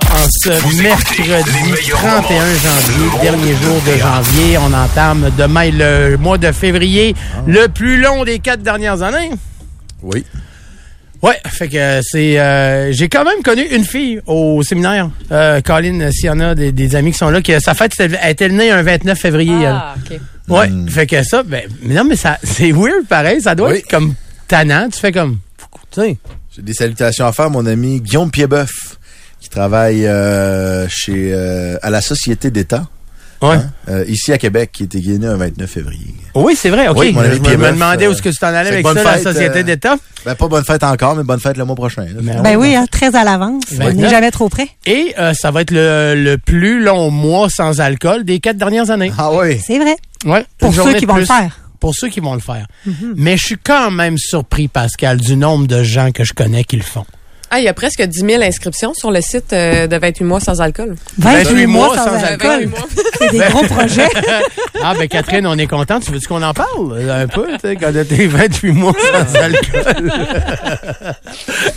En ce mercredi 31 janvier, dernier jour de janvier, on entame demain le mois de février, le plus long des quatre dernières années. Oui. Ouais, fait que c'est euh, j'ai quand même connu une fille au séminaire, euh, Colin Sienna, des, des amis qui sont là, que sa fête elle était née un 29 février. Ah, OK. elle. Ouais, fait que ça, ben mais non mais ça c'est weird pareil, ça doit Oui. être comme tannant, tu fais comme tu sais. J'ai des salutations à faire, mon ami Guillaume Piedboeuf, travaille euh, chez euh, à la Société d'État, Ouais. hein, euh, ici à Québec, qui était né un 29 février. Oui, c'est vrai, OK. Oui, mon ami je me- Pierre me Boeuf, demandais où est-ce que tu t'en allais avec ça, la société euh, d'État? Ben, pas bonne fête encore, mais bonne fête le mois prochain. là. Ben ouais, oui, hein, très à l'avance. On Vingt-neuf. n'est jamais trop près. Et euh, ça va être le, le plus long mois sans alcool des quatre dernières années. Ah oui. C'est vrai. Ouais, Pour ceux qui vont le faire. Pour ceux qui vont le faire. Mais je suis quand même surpris, Pascal, du nombre de gens que je connais qui le font. Ah, il y a presque 10 000 inscriptions sur le site euh, de 28 mois sans alcool. 28 mois sans, sans alcool. 28 mois. C'est des gros projets. Ah, ben Catherine, on est content. Tu veux-tu qu'on en parle euh, un peu, tu sais, quand t'es 28 mois sans alcool?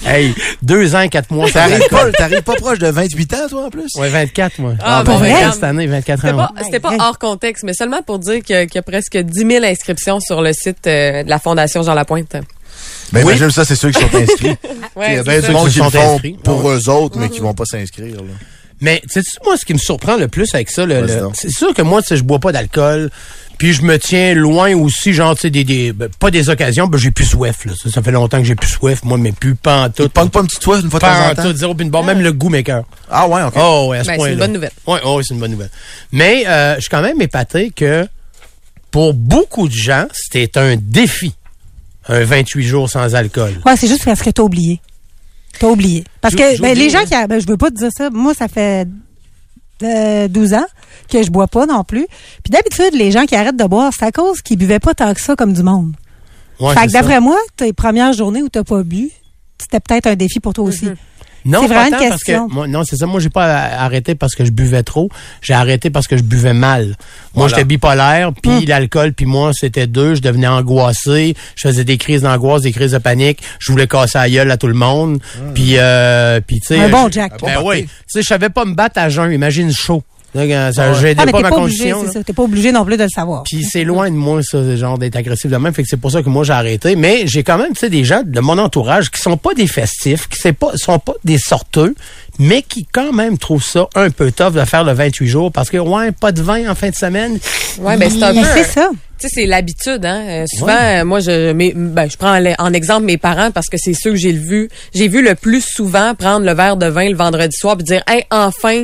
hey, deux ans, quatre mois sans T'arrives alcool. pas, t'arrives pas proche de 28 ans, toi, en plus? Ouais, 24, moi. Ah, ben, ben, regarde. cette année, 24 C'était ans. pas, ouais. c'était pas hors contexte, mais seulement pour dire qu'il y a, qu'il y a presque 10 000 inscriptions sur le site euh, de la Fondation Jean Lapointe. Ben, Oui. imagine ça, c'est ceux qui sont inscrits. Ouais, Il y a bien du monde Ceux qui qui le sont font inscrits. pour Ouais. eux autres, mais qui vont pas s'inscrire, là. Mais tu sais moi ce qui me surprend le plus avec ça le- le- c'est sûr que moi je bois pas d'alcool puis je me tiens loin aussi genre tu sais des, des ben, pas des occasions ben j'ai plus soif là ça, ça fait longtemps que j'ai plus soif moi mais plus pas en tout Tu pognes pas une petite soif une fois de temps pas en temps? tout zéro puis une barre, même le goût m'écoeure Ah ouais, ok. oh ouais à ce Ben, point c'est une bonne nouvelle. ouais oh, c'est une bonne nouvelle mais euh, je suis quand même épaté que pour beaucoup de gens c'était un défi un 28 jours sans alcool Ouais, c'est juste parce que t'as oublié. T'as oublié. Parce que ben, les gens qui... a- Ben, je veux pas te dire ça. Moi, ça fait euh, 12 ans que je bois pas non plus. Puis d'habitude, les gens qui arrêtent de boire, c'est à cause qu'ils buvaient pas tant que ça comme du monde. Ouais, fait que d'après moi, tes premières journées où t'as pas bu, c'était peut-être un défi pour toi aussi. Non, C'est vraiment une tant parce question. que moi, non, c'est ça. Moi, j'ai pas arrêté parce que je buvais trop. J'ai arrêté parce que je buvais mal. Moi, Voilà. j'étais bipolaire, puis Hum. l'alcool, puis moi, c'était deux. Je devenais angoissé. Je faisais des crises d'angoisse, des crises de panique. Je voulais casser la gueule à tout le monde. Puis, euh, puis tu sais. Un bon Jack. Ben Bon oui. Tu sais, je savais pas me battre à jeun. Imagine chaud. Ça, Ouais. Ah, mais pas t'es ma pas obligé, condition. T'es pas obligé non plus de le savoir. Puis c'est loin de moi, ça, ce genre d'être agressif de même. Fait que c'est pour ça que moi, j'ai arrêté. Mais j'ai quand même, tu sais, des gens de mon entourage qui sont pas des festifs, qui c'est pas, sont pas des sorteux, mais qui quand même trouvent ça un peu tough de faire le 28 jours parce que, ouais, pas de vin en fin de semaine. Ouais, ben, c'est un Mais peu. c'est ça. Tu sais, c'est l'habitude, hein. Euh, souvent, Ouais. euh, moi, je, mes- ben, je prends en, en exemple mes parents parce que c'est ceux que j'ai le vu. J'ai vu le plus souvent prendre le verre de vin le vendredi soir puis dire, hey, enfin,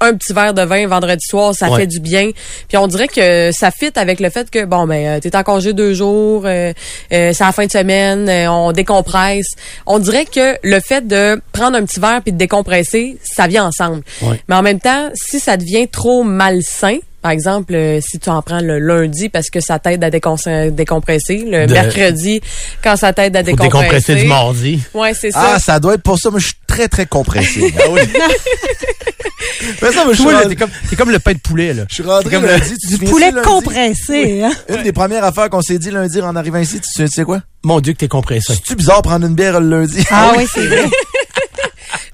un petit verre de vin vendredi soir, ça Ouais. fait du bien. Puis on dirait que ça fit avec le fait que bon ben euh, t'es en congé deux jours, euh, euh, c'est la fin de semaine, euh, on décompresse. On dirait que le fait de prendre un petit verre puis de décompresser, ça vient ensemble. Ouais. Mais en même temps, si ça devient trop malsain, par exemple, euh, si tu en prends le lundi parce que ça t'aide à décon- décompresser, le De- mercredi quand ça t'aide à Faut décompresser. décompresser du mardi. Ouais, c'est ça. Ah, ça doit être pour ça, mais je suis très, très compressé. Ah oui. mais ça, moi, je suis t'es comme, le pain de poulet, là. je suis rentré comme lundi. tu Du poulet lundi? compressé. Hein? Une des premières affaires qu'on s'est dit lundi en arrivant ici, tu sais- tu sais quoi? Mon Dieu, que t'es compressé. C'est-tu bizarre prendre une bière le lundi? Ah oui, c'est vrai.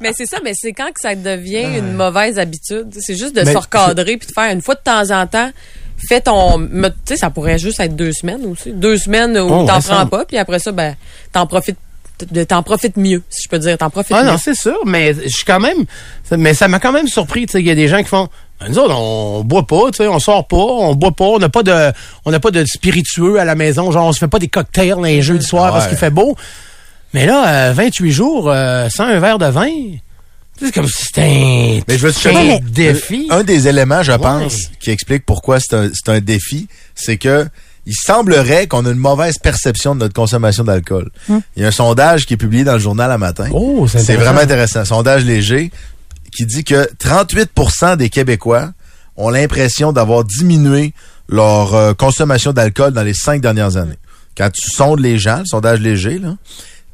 Mais c'est ça, mais c'est quand que ça devient une mauvaise habitude. C'est juste de Mais se recadrer puis de faire une fois de temps en temps. Fais ton, tu sais, ça pourrait juste être deux semaines aussi. Deux semaines où Oh, t'en prends pas, puis après ça, ben, t'en profites, de- t'en profites mieux, si je peux dire, t'en profites Ah mieux. non, c'est sûr, mais je suis quand même, mais ça m'a quand même surpris, tu sais, il y a des gens qui font, Ben, nous autres, on boit pas, tu sais, on sort pas, on boit pas, on n'a pas de, on n'a pas de spiritueux à la maison, genre on se fait pas des cocktails les jeudi soir parce qu'il fait beau. Mais là, euh, 28 jours euh, sans un verre de vin, c'est comme si c'était un, Mais je veux te un défi. Un des éléments, je pense, qui explique pourquoi c'est un, c'est un défi, c'est que il semblerait qu'on a une mauvaise perception de notre consommation d'alcool. Il y a un sondage qui est publié dans le journal à matin. Oh, c'est vraiment intéressant. Un sondage léger qui dit que 38% des Québécois ont l'impression d'avoir diminué leur euh, consommation d'alcool dans les cinq dernières années. Quand tu sondes les gens, le sondage léger, là,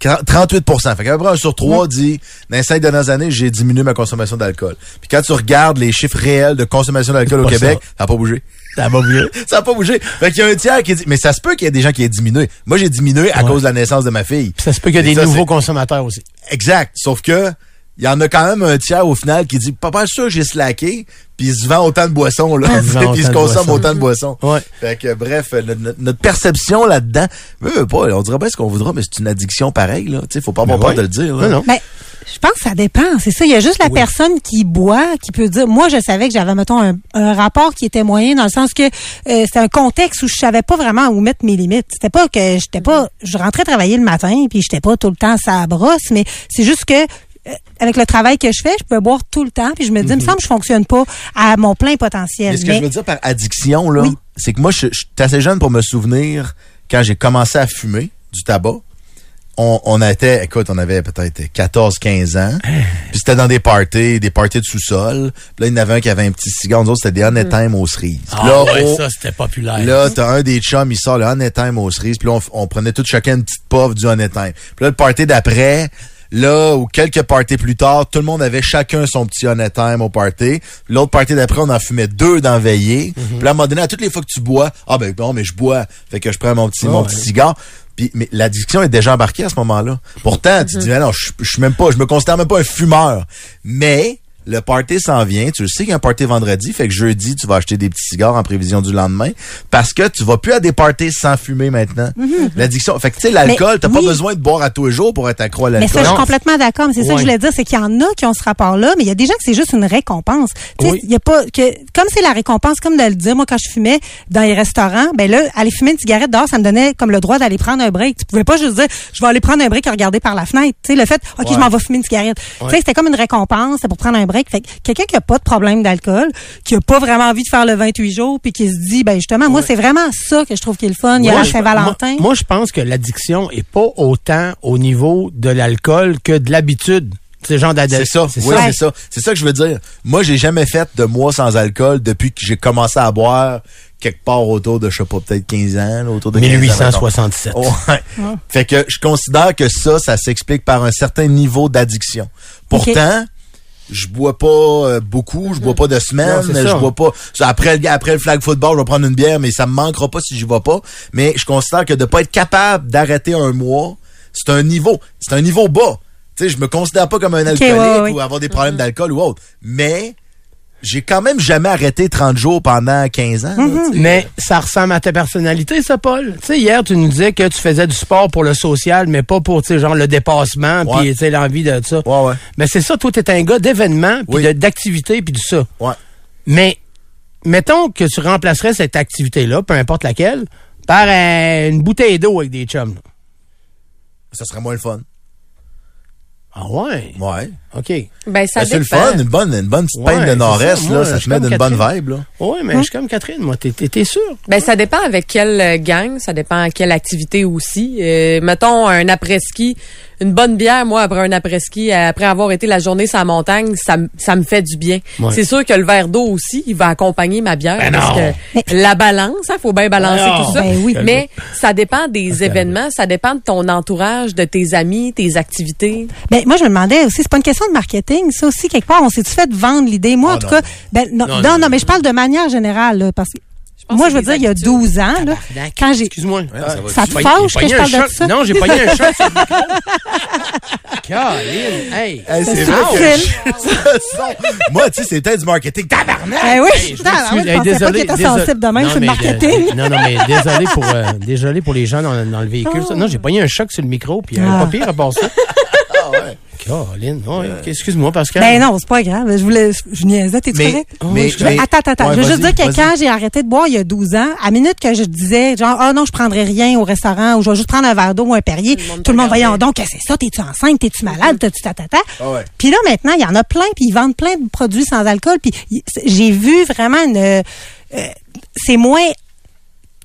38% Fait qu'à peu près un sur trois dit, dans les cinq dernières années, j'ai diminué ma consommation d'alcool. Puis quand tu regardes les chiffres réels de consommation d'alcool au pas Québec, ça. n'a pas bougé. Ça va mieux. Ça n'a pas bougé. Fait qu'il y a un tiers qui dit, mais ça se peut qu'il y ait des gens qui aient diminué. Moi, j'ai diminué à Ouais. cause de la naissance de ma fille. Puis ça se peut qu'il y a Et des ça, nouveaux consommateurs aussi. Exact. Sauf que il y en a quand même un tiers au final qui dit pas pas sûr j'ai slacké puis il se vend autant de boissons là Il se vend puis il se consomme boissons. autant de boissons Ouais. fait que bref euh, notre, perception là-dedans veut, veut pas on dirait pas ce qu'on voudra mais c'est une addiction pareille là tu sais faut pas avoir Ben peur ouais. de le dire là. Non, non. Mais je pense que ça dépend. C'est ça. Il y a juste la personne qui boit qui peut dire. Moi, je savais que j'avais, mettons, un, un rapport qui était moyen dans le sens que euh, c'était un contexte où je savais pas vraiment où mettre mes limites. C'était pas que j'étais pas. Je rentrais travailler le matin puis j'étais pas tout le temps ça brosse, mais c'est juste que avec le travail que je fais, je peux boire tout le temps puis je me dis, il me semble que je fonctionne pas à mon plein potentiel. Mais ce que je veux dire par addiction, là, Oui. c'est que moi, je je suis assez jeune pour me souvenir quand j'ai commencé à fumer du tabac. On, on était, écoute, on avait peut-être 14, 15 ans. Puis c'était dans des parties, des parties de sous-sol. Puis là, il y en avait un qui avait un petit cigare. Nous autres, c'était des Honeytime aux cerises. Ah là, ouais, on- ça, c'était populaire. Là, t'as un des chums, il sort le Honeytime aux cerises. Puis là, on, on prenait tout chacun une petite puff du Honeytime. Puis là, le party d'après, là, ou quelques parties plus tard, tout le monde avait chacun son petit Honeytime au party. L'autre party d'après, on en fumait deux dans veillée. Puis là, à un moment donné, à toutes les fois que tu bois, ah ben non, mais je bois. Fait que je prends mon petit, mon ouais. petit cigare. Puis, mais l'addiction est déjà embarquée à ce moment-là. Pourtant, tu te dis, Ah non, je je suis même pas, je me considère même pas un fumeur. Mais, le party s'en vient. Tu sais qu'il y a un party vendredi, fait que jeudi, tu vas acheter des petits cigares en prévision du lendemain. Parce que tu vas plus à des parties sans fumer maintenant. L'addiction. Fait que, tu sais, l'alcool, t'as pas oui. besoin de boire à tous les jours pour être accro à Mais ça, l'alcool. je suis complètement d'accord. Mais c'est ça que je voulais dire, c'est qu'il y en a qui ont ce rapport-là, mais il y a des gens que c'est juste une récompense. Tu sais, il y a pas que comme c'est la récompense, comme de le dire. Moi, quand je fumais dans les restaurants, ben là, aller fumer une cigarette dehors, ça me donnait comme le droit d'aller prendre un break. Tu pouvais pas juste dire, je vais aller prendre un break et regarder par la fenêtre. Tu sais, le fait, ok, je m'en vais fumer une cigarette. Tu sais, c'était comme une récompense, pour prendre un break. Fait que quelqu'un qui a pas de problème d'alcool, qui a pas vraiment envie de faire le 28 jours, puis qui se dit, ben justement, moi, c'est vraiment ça que je trouve qui est le fun. Il y a la Saint-Valentin. Moi, moi, je pense que l'addiction est pas autant au niveau de l'alcool que de l'habitude. C'est genre C'est d'addiction. ça, oui, c'est ça. C'est ça que je veux dire. Moi, j'ai jamais fait de mois sans alcool depuis que j'ai commencé à boire quelque part autour de, je sais pas, peut-être 15 ans, là, autour de 15 ans, mettons. 1867. Ouais. Fait que je considère que ça, ça s'explique par un certain niveau d'addiction. Pourtant, je bois pas euh, beaucoup, je bois pas de semaine, Non, je bois pas. Après, le- après le flag football, je vais prendre une bière, mais ça me manquera pas si j'y vais pas. Mais je considère que de pas être capable d'arrêter un mois, c'est un niveau, c'est un niveau bas. Tu sais, je me considère pas comme un alcoolique ouais, ouais. ou avoir des problèmes d'alcool ou autre. Mais j'ai quand même jamais arrêté 30 jours pendant 15 ans. sais. Mais ça ressemble à ta personnalité, ça, Paul. Tu sais, hier, tu nous disais que tu faisais du sport pour le social, mais pas pour, tu genre le dépassement, puis, l'envie de ça. Ouais, ouais. Mais c'est ça, toi, t'es un gars d'événements, puis Oui. d'activités, puis de ça. Ouais. Mais, mettons que tu remplacerais cette activité-là, peu importe laquelle, par euh, une bouteille d'eau avec des chums. là. Ça serait moins le fun. Ah ouais? Ouais. OK. Ben, ça Ben, c'est le fun, une bonne, une bonne petite Ouais, peine de nord-est, là, ça te met d'une bonne vibe, là. Oui, mais je suis comme Catherine, moi. T'es, t'es- t'es sûr? Ben, ça dépend avec quelle euh, gang, ça dépend à quelle activité aussi. Euh, mettons, un après-ski, une bonne bière, moi, après un après-ski, après avoir été la journée sur la montagne, ça, ça me fait du bien. Ouais. C'est sûr que le verre d'eau aussi, il va accompagner ma bière. Ben parce non. que la balance, il faut bien balancer Ben non. tout ça. Ben oui. Mais ça dépend des événements, ça dépend de ton entourage, de tes amis, tes activités. Ben, moi, je me demandais aussi, c'est pas une question de marketing, ça aussi, quelque part, on s'est-tu fait vendre l'idée? Moi, Ah, en tout non. cas, ben, non, Non, non, non, non, mais je parle de manière générale, là, parce que moi, je veux c'est dire, il y a des 12 ans, là, quand j'ai... Excuse-moi. ça va Ça te fâche que je parle de ça? Non, j'ai pogné un choc sur le micro. Caroline, hey. Hey, c'est C'est vrai que son- Moi, tu sais, c'est peut-être du marketing. Tabarnak! Ben oui, Hey, je non, m'excuse. non, Hey, je pensais pas désolé, qu'il était désolé. sensible de même Non, sur le mais, marketing. euh, non, non, mais désolé pour, euh, désolé pour les gens dans, dans le véhicule. ça. Non, j'ai pogné un choc sur le micro, puis euh, Ah. pas pire à part ça. Ah ouais. Caroline, ouais, excuse-moi, Pascal. Ben non, c'est pas grave. Je voulais, je niaisais, t'es-tu Mais- correct? mais- Je vais- mais- attends, attends, attends. Ouais, je veux juste dire que quand j'ai arrêté de boire il y a 12 ans, à minute que je disais, genre, ah non, je prendrai rien au restaurant ou je vais juste prendre un verre d'eau ou un Perrier, Tout le monde voyant donc, que c'est ça, t'es-tu enceinte, t'es-tu malade, t'as-tu tatata. Ah. Puis là, maintenant, il y en a plein, puis ils vendent plein de produits sans alcool. Puis j'ai vu vraiment une... euh, euh, c'est moins...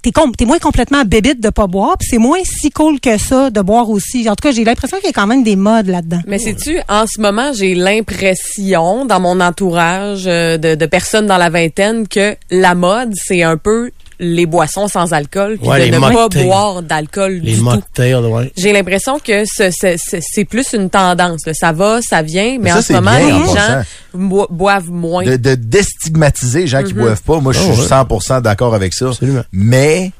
T'es, moins complètement bébite de pas boire, puis c'est moins si cool que ça de boire aussi. En tout cas, j'ai l'impression qu'il y a quand même des modes là-dedans. Mais sais-tu, en ce moment, j'ai l'impression dans mon entourage euh, de personnes dans la vingtaine que la mode, c'est un peu les boissons sans alcool, puis Ouais, de les ne pas mocktails. boire d'alcool Les du tout. mocktails, ouais. J'ai l'impression que ce- ce- ce- c'est plus une tendance. là. Ça va, ça vient, mais ça, en ce moment, bien, les gens bo- boivent moins. De, de déstigmatiser les gens qui boivent pas, moi, je Oh, suis ouais. 100% d'accord avec ça. Absolument. Mais,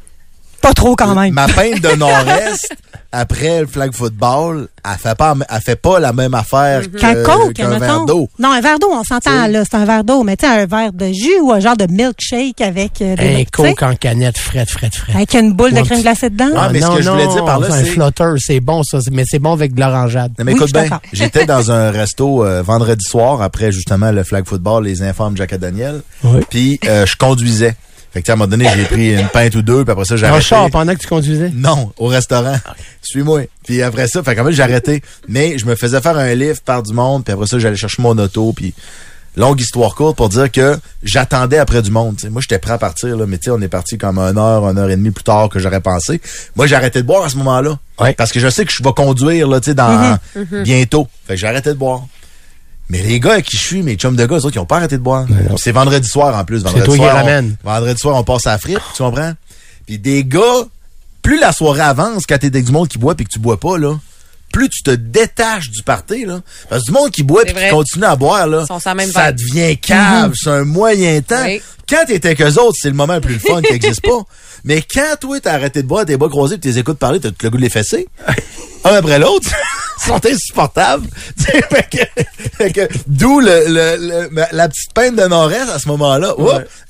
pas trop quand même. Ma peinte de nord-est, après le flag football, elle fait pas, elle fait pas la même affaire que- Qu'un verre d'eau. Non, un verre d'eau, on s'entend là, c'est un verre d'eau, mais tu sais, un verre de jus ou un genre de milkshake avec euh, des Un coke en canette, frette, frette, frette. avec une boule de crème glacée dedans? Ouais, mais ce non, que je voulais non, dire par là, c'est un flotter, c'est bon ça, mais c'est bon avec de l'orangeade. Non, mais Oui, écoute bien, j'étais dans un resto euh, vendredi soir après justement le flag football, les informes Jack et Daniel. Oui. Puis euh, je conduisais. Fait que à un moment donné, j'ai pris une pinte ou deux, puis après ça, j'ai En arrêté. char pendant que tu conduisais? Non, au restaurant. Suis-moi. Puis après ça, fait quand même, j'ai arrêté. Mais je me faisais faire un lift par du monde, puis après ça, j'allais chercher mon auto, puis longue histoire courte pour dire que j'attendais après du monde. Moi, j'étais prêt à partir, là, mais tu sais, on est parti comme une heure, une heure et demie plus tard que j'aurais pensé. Moi, j'ai arrêté de boire à ce moment-là. Ouais. Parce que je sais que je vais conduire, là, tu sais, dans bientôt. Fait que j'ai arrêté de boire. Mais les gars à qui je suis, mes chums de gars, eux autres, ils ont pas arrêté de boire. C'est vendredi soir en plus. Vendredi toi qui soir, on-. Vendredi soir, on passe à la frite, tu comprends? Puis des gars, plus la soirée avance, quand t'es avec du monde qui boit puis que tu bois pas, là, plus tu te détaches du party, là. Parce que du monde qui boit puis qui continue à boire, là, ça devient cave, c'est un moyen temps. Oui. Quand t'es avec eux autres, c'est le moment le plus fun qui existe pas. Mais quand toi, t'as arrêté de boire, tes bas croisés pis t'es écoutes parler, t'as tout le goût de les fesser. un après l'autre. Ils sont insupportables. D'où le, le, le- la petite peine de nord-est à ce moment-là.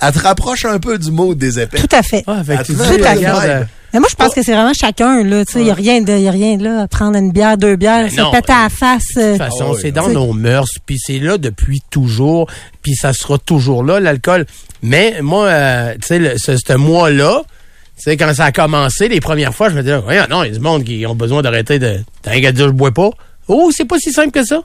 Elle te rapproche un peu du mot des épées. Tout à fait. Ah, fait que tu Attends, dis, tout à fait. euh, Mais moi, je pense que c'est vraiment chacun, là. Tu sais, il y a rien de, y a rien, là, à prendre une bière, deux bières, se non. péter à la face. euh, De toute façon, Ah oui, c'est dans nos mœurs, puis c'est là depuis toujours, puis ça sera toujours là, l'alcool. Mais moi, euh, tu sais, ce, ce mois-là, sais, quand ça a commencé, les premières fois, je me disais, voyons, non, il y a du monde qui ont besoin d'arrêter de... T'as rien qu'à dire, je bois pas. Oh, c'est pas si simple que ça.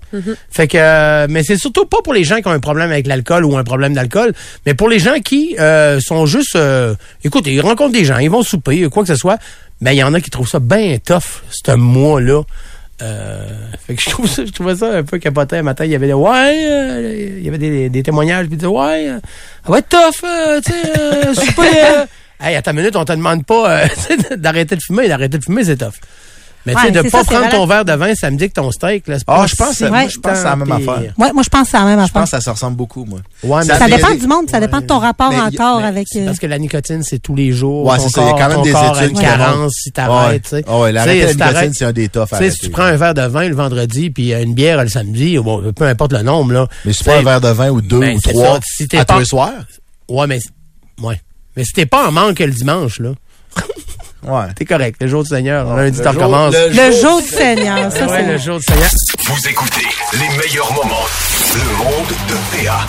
Fait que, euh, mais c'est surtout pas pour les gens qui ont un problème avec l'alcool ou un problème d'alcool, mais pour les gens qui euh, sont juste, euh, écoute, ils rencontrent des gens, ils vont souper, quoi que ce soit. Ben, il y en a qui trouvent ça bien tough, ce mois-là. Euh, fait que je trouve ça, je trouvais ça un peu capoté. Un matin, il y avait des ouais, euh, il y avait des, des témoignages, puis ils disaient ouais, euh, ça va être tough, euh, tu sais, euh, souper, euh. Hey, attends une minute, on te demande pas euh, d'arrêter de fumer. D'arrêter de fumer, c'est tough. Mais tu sais, de pas ça, prendre ton verre de vin, ça me dit que ton steak, là, c'est Ah, pas je pense, si moi, je pense que c'est la même affaire. Ouais, moi, je pense que c'est la même Je affaire. pense que ça se ressemble beaucoup, moi. Ouais, mais Ça dépend du monde, ça dépend de ton rapport Mais encore mais avec. euh, Parce que la nicotine, c'est tous les jours. Ouais, c'est ça. Il y a quand même des études une qui carence si t'arrêtes, tu sais. Ah ouais, Tu la si nicotine, c'est un des toughs à Tu sais, si tu prends un verre de vin le vendredi puis une bière le samedi, bon, peu importe le nombre, là. Mais c'est tu pas un verre de vin ou deux ben, ou trois. Si à tous les soirs? Ouais, mais, ouais. Mais si t'es pas en manque le dimanche, là, Ouais. t'es correct. Le jour du Seigneur, lundi, Le t'en jour- recommences. Le jour du Seigneur, ça, Ouais, le jour du Seigneur. Vous écoutez les meilleurs moments. Le monde de PA.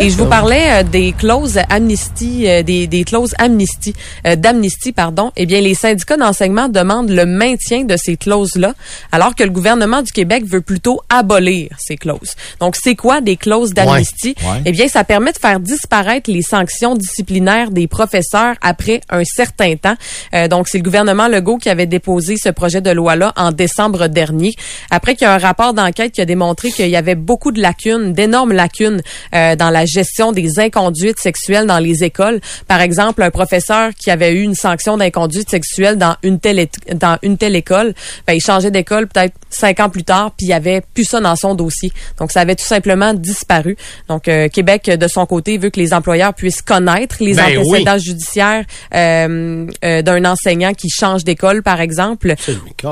Et je vous parlais euh, des clauses amnistie, euh, des, des clauses amnistie, euh, d'amnistie, pardon. Eh bien, les syndicats d'enseignement demandent le maintien de ces clauses-là, alors que le gouvernement du Québec veut plutôt abolir ces clauses. Donc, c'est quoi des clauses d'amnistie? Ouais. Eh bien, ça permet de faire disparaître les sanctions disciplinaires des professeurs après un certain temps. Euh, donc, c'est le gouvernement Legault qui avait déposé ce projet de loi-là en décembre dernier, après qu'il y a un rapport d'enquête qui a démontré qu'il y avait beaucoup de lacunes, d'énormes lacunes euh, dans la gestion des inconduites sexuelles dans les écoles. Par exemple, un professeur qui avait eu une sanction d'inconduite sexuelle dans une telle dans une telle école, ben, il changeait d'école peut-être cinq ans plus tard, puis il y avait plus ça dans son dossier. Donc, ça avait tout simplement disparu. Donc, euh, Québec, de son côté, veut que les employeurs puissent connaître les Ben antécédents judiciaires euh, euh, d'un enseignant qui change d'école, par exemple,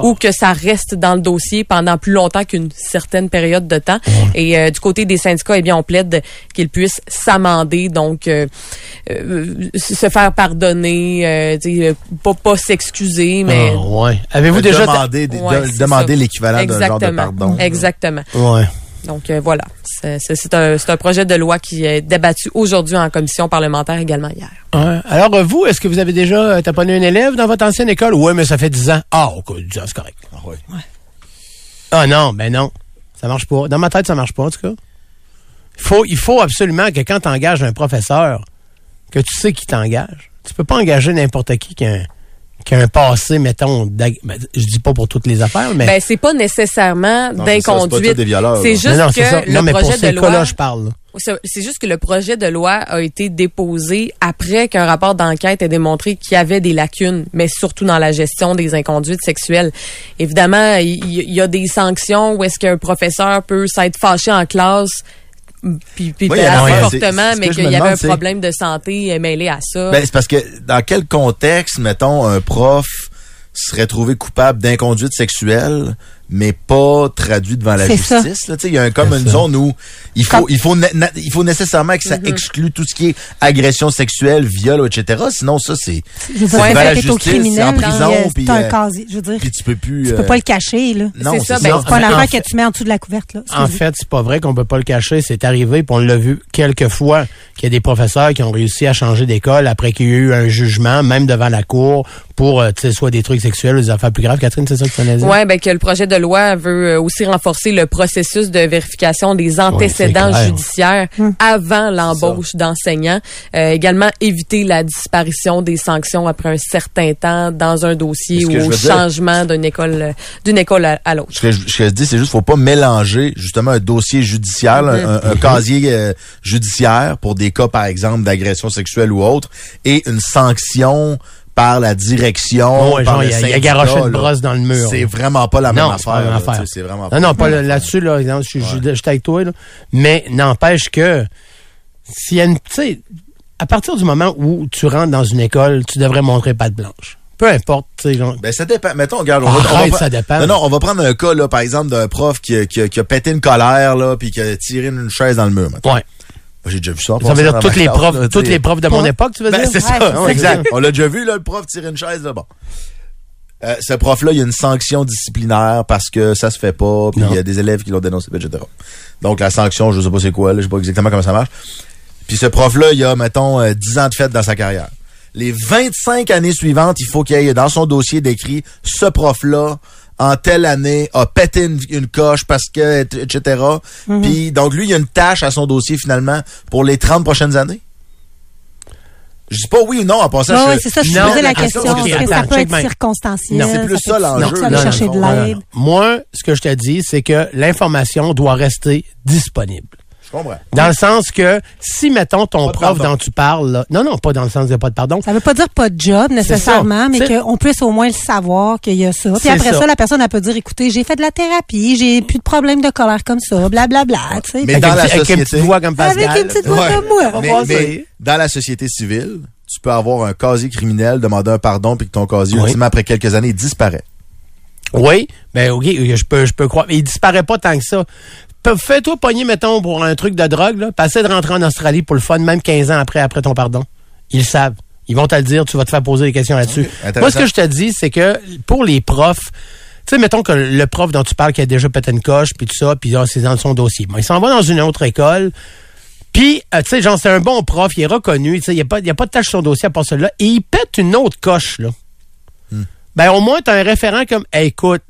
ou que ça reste dans le dossier pendant plus longtemps qu'une certaine période de temps. Et euh, du côté des syndicats, eh bien, on plaide qu'ils puissent s'amender, donc euh, euh, se faire pardonner, euh, euh, pas, pas s'excuser, mais Ah, ouais. Avez-vous déjà... Ouais, de- c'est demander l'équivalent d'un genre de Exactement. pardon. Exactement. Ouais. Donc euh, voilà, c'est un, c'est un projet de loi qui est débattu aujourd'hui en commission parlementaire également hier. Ouais. Alors, vous, est-ce que vous avez déjà taponné un élève dans votre ancienne école? Oui, mais ça fait 10 ans. Ah, ok, 10 ans, c'est correct. Ah ouais. Ah non, ben non. Ça marche pas. Dans ma tête, ça marche pas, en tout cas. Il faut, il faut absolument que quand tu engages un professeur, que tu sais qui t'engage. Tu peux pas engager n'importe qui qui a un, qui a un passé, mettons, ben, je dis pas pour toutes les affaires, mais... Ben c'est pas nécessairement d'inconduite. C'est là. juste non, non, que ça. le Non, mais pour projet ces de cas-là, loi je parle. là. C'est juste que le projet de loi a été déposé après qu'un rapport d'enquête ait démontré qu'il y avait des lacunes, mais surtout dans la gestion des inconduites sexuelles. Évidemment, il il y, a des sanctions où est-ce qu'un professeur peut s'être fâché en classe puis, puis Oui, c'est- fortement, mais qu'il y avait un problème de santé euh, mêlé à ça. Ben, c'est parce que dans quel contexte, mettons, un prof serait trouvé coupable d'inconduite sexuelle, mais pas traduit devant la justice. là. Tu sais, Il y a un, comme une ça. zone où il faut, il faut, na- na- il faut nécessairement que ça Mm-hmm. exclue tout ce qui est agression sexuelle, viol, etc. Sinon, ça, c'est... Je veux dire, Ouais, c'est devant la justice, criminel, c'est en prison, euh, puis, un euh, casier. Je veux dire, Puis tu peux plus... tu peux euh, pas le cacher, là. Non, C'est c'est ça, ça. ben, C'est pas en affaire fait- que tu mets en dessous de la couverte, là. En fait, c'est pas vrai qu'on peut pas le cacher. C'est arrivé, puis on l'a vu quelques fois, qu'il y a des professeurs qui ont réussi à changer d'école après qu'il y a eu un jugement, même devant la cour, pour, euh, soit des trucs sexuels ou des affaires plus graves. Catherine, c'est ça que tu allais dire? Ouais, ben que le projet de loi veut euh, aussi renforcer le processus de vérification des antécédents judiciaires avant l'embauche d'enseignants. Euh, également éviter la disparition des sanctions après un certain temps dans un dossier ou au changement d'une école d'une école à, à l'autre. Ce que, je, ce que je dis, c'est juste faut pas mélanger justement un dossier judiciaire, un- un, un casier euh, judiciaire pour des cas, par exemple, d'agression sexuelle ou autre, et une sanction par la direction, ouais, par genre, il y a- a garoché là. brosse dans le mur. C'est vraiment pas la même non, affaire. pas là, C'est vraiment pas non, non, pas là- là-dessus, là, je, je, j'étais avec toi, là. Mais n'empêche que, s'il y a une, tu sais, à partir du moment où tu rentres dans une école, tu devrais montrer patte blanche. Peu importe, tu sais, genre. Ben, ça dépend. Mettons, regarde, on va, Arrête, on va pre- ça dépend. Non, non, on va prendre un cas, là, par exemple, d'un prof qui, a- qui, a- qui a pété une colère, là, puis qui a tiré une chaise dans le mur. mettons. Ouais. J'ai déjà vu ça. Ça veut dire toutes les profs, là, toutes les profs de mon époque, tu veux Ben, dire? c'est Ouais, ça. c'est exact. On l'a déjà vu, là, le prof tirer une chaise, là, bon. Euh, ce prof-là, il y a une sanction disciplinaire parce que ça se fait pas, puis il y a des élèves qui l'ont dénoncé, etc. Donc, la sanction, je sais pas c'est quoi, là, je sais pas exactement comment ça marche. Puis ce prof-là, il a, mettons, euh, 10 ans de fête dans sa carrière. Les 25 années suivantes, il faut qu'il y ait dans son dossier décrit ce prof-là en telle année a pété une, une coche parce que, et- etc. Puis donc lui, il y a une tâche à son dossier finalement pour les 30 prochaines années? Je dis pas oui ou non en passant. Ouais, je- c'est ça, je Non, te posais la question. Est-ce que ça peut être circonstanciel? Non, c'est plus ça, l'enjeu, chercher de non, non, l'aide. non. Moi, ce que je te dis, c'est que l'information doit rester disponible. Comprends. Dans le sens que si, mettons, ton Pas prof dont tu parles, là, non, non, pas dans le sens de pas de pardon. Ça veut pas dire pas de job nécessairement, mais qu'on puisse au moins le savoir qu'il y a ça. Puis après ça. ça. la personne elle peut dire écoutez, j'ai fait de la thérapie, j'ai plus de problème de colère comme ça, blablabla, tu sais. Mais Avec dans une la petite- avec une société- petite voix comme Pascal. Avec une petite voix Ouais. comme moi. va Mais, voir mais ça. dans la société civile, tu peux avoir un casier criminel, demander un pardon, puis que ton casier, Oui. ultimement, après quelques années, disparaît. Oui, ben ok, je peux, je peux croire. Mais il disparaît pas tant que ça. Fais-toi pogner, mettons, pour un truc de drogue, là. Passer de rentrer en Australie pour le fun, même 15 ans après, après ton pardon? Ils le savent. Ils vont te le dire, tu vas te faire poser des questions là-dessus. Moi, ce que je te dis, c'est que pour les profs, tu sais, mettons que le prof dont tu parles qui a déjà pété une coche, puis tout ça, puis là, c'est dans son dossier. Bon, il s'en va dans une autre école, puis, euh, tu sais, genre, c'est un bon prof, il est reconnu, tu sais, il n'y a, pas- y a pas de tâche sur son dossier à part cela, et il pète une autre coche, là. Ben, au moins, tu as un référent comme, Hey, écoute,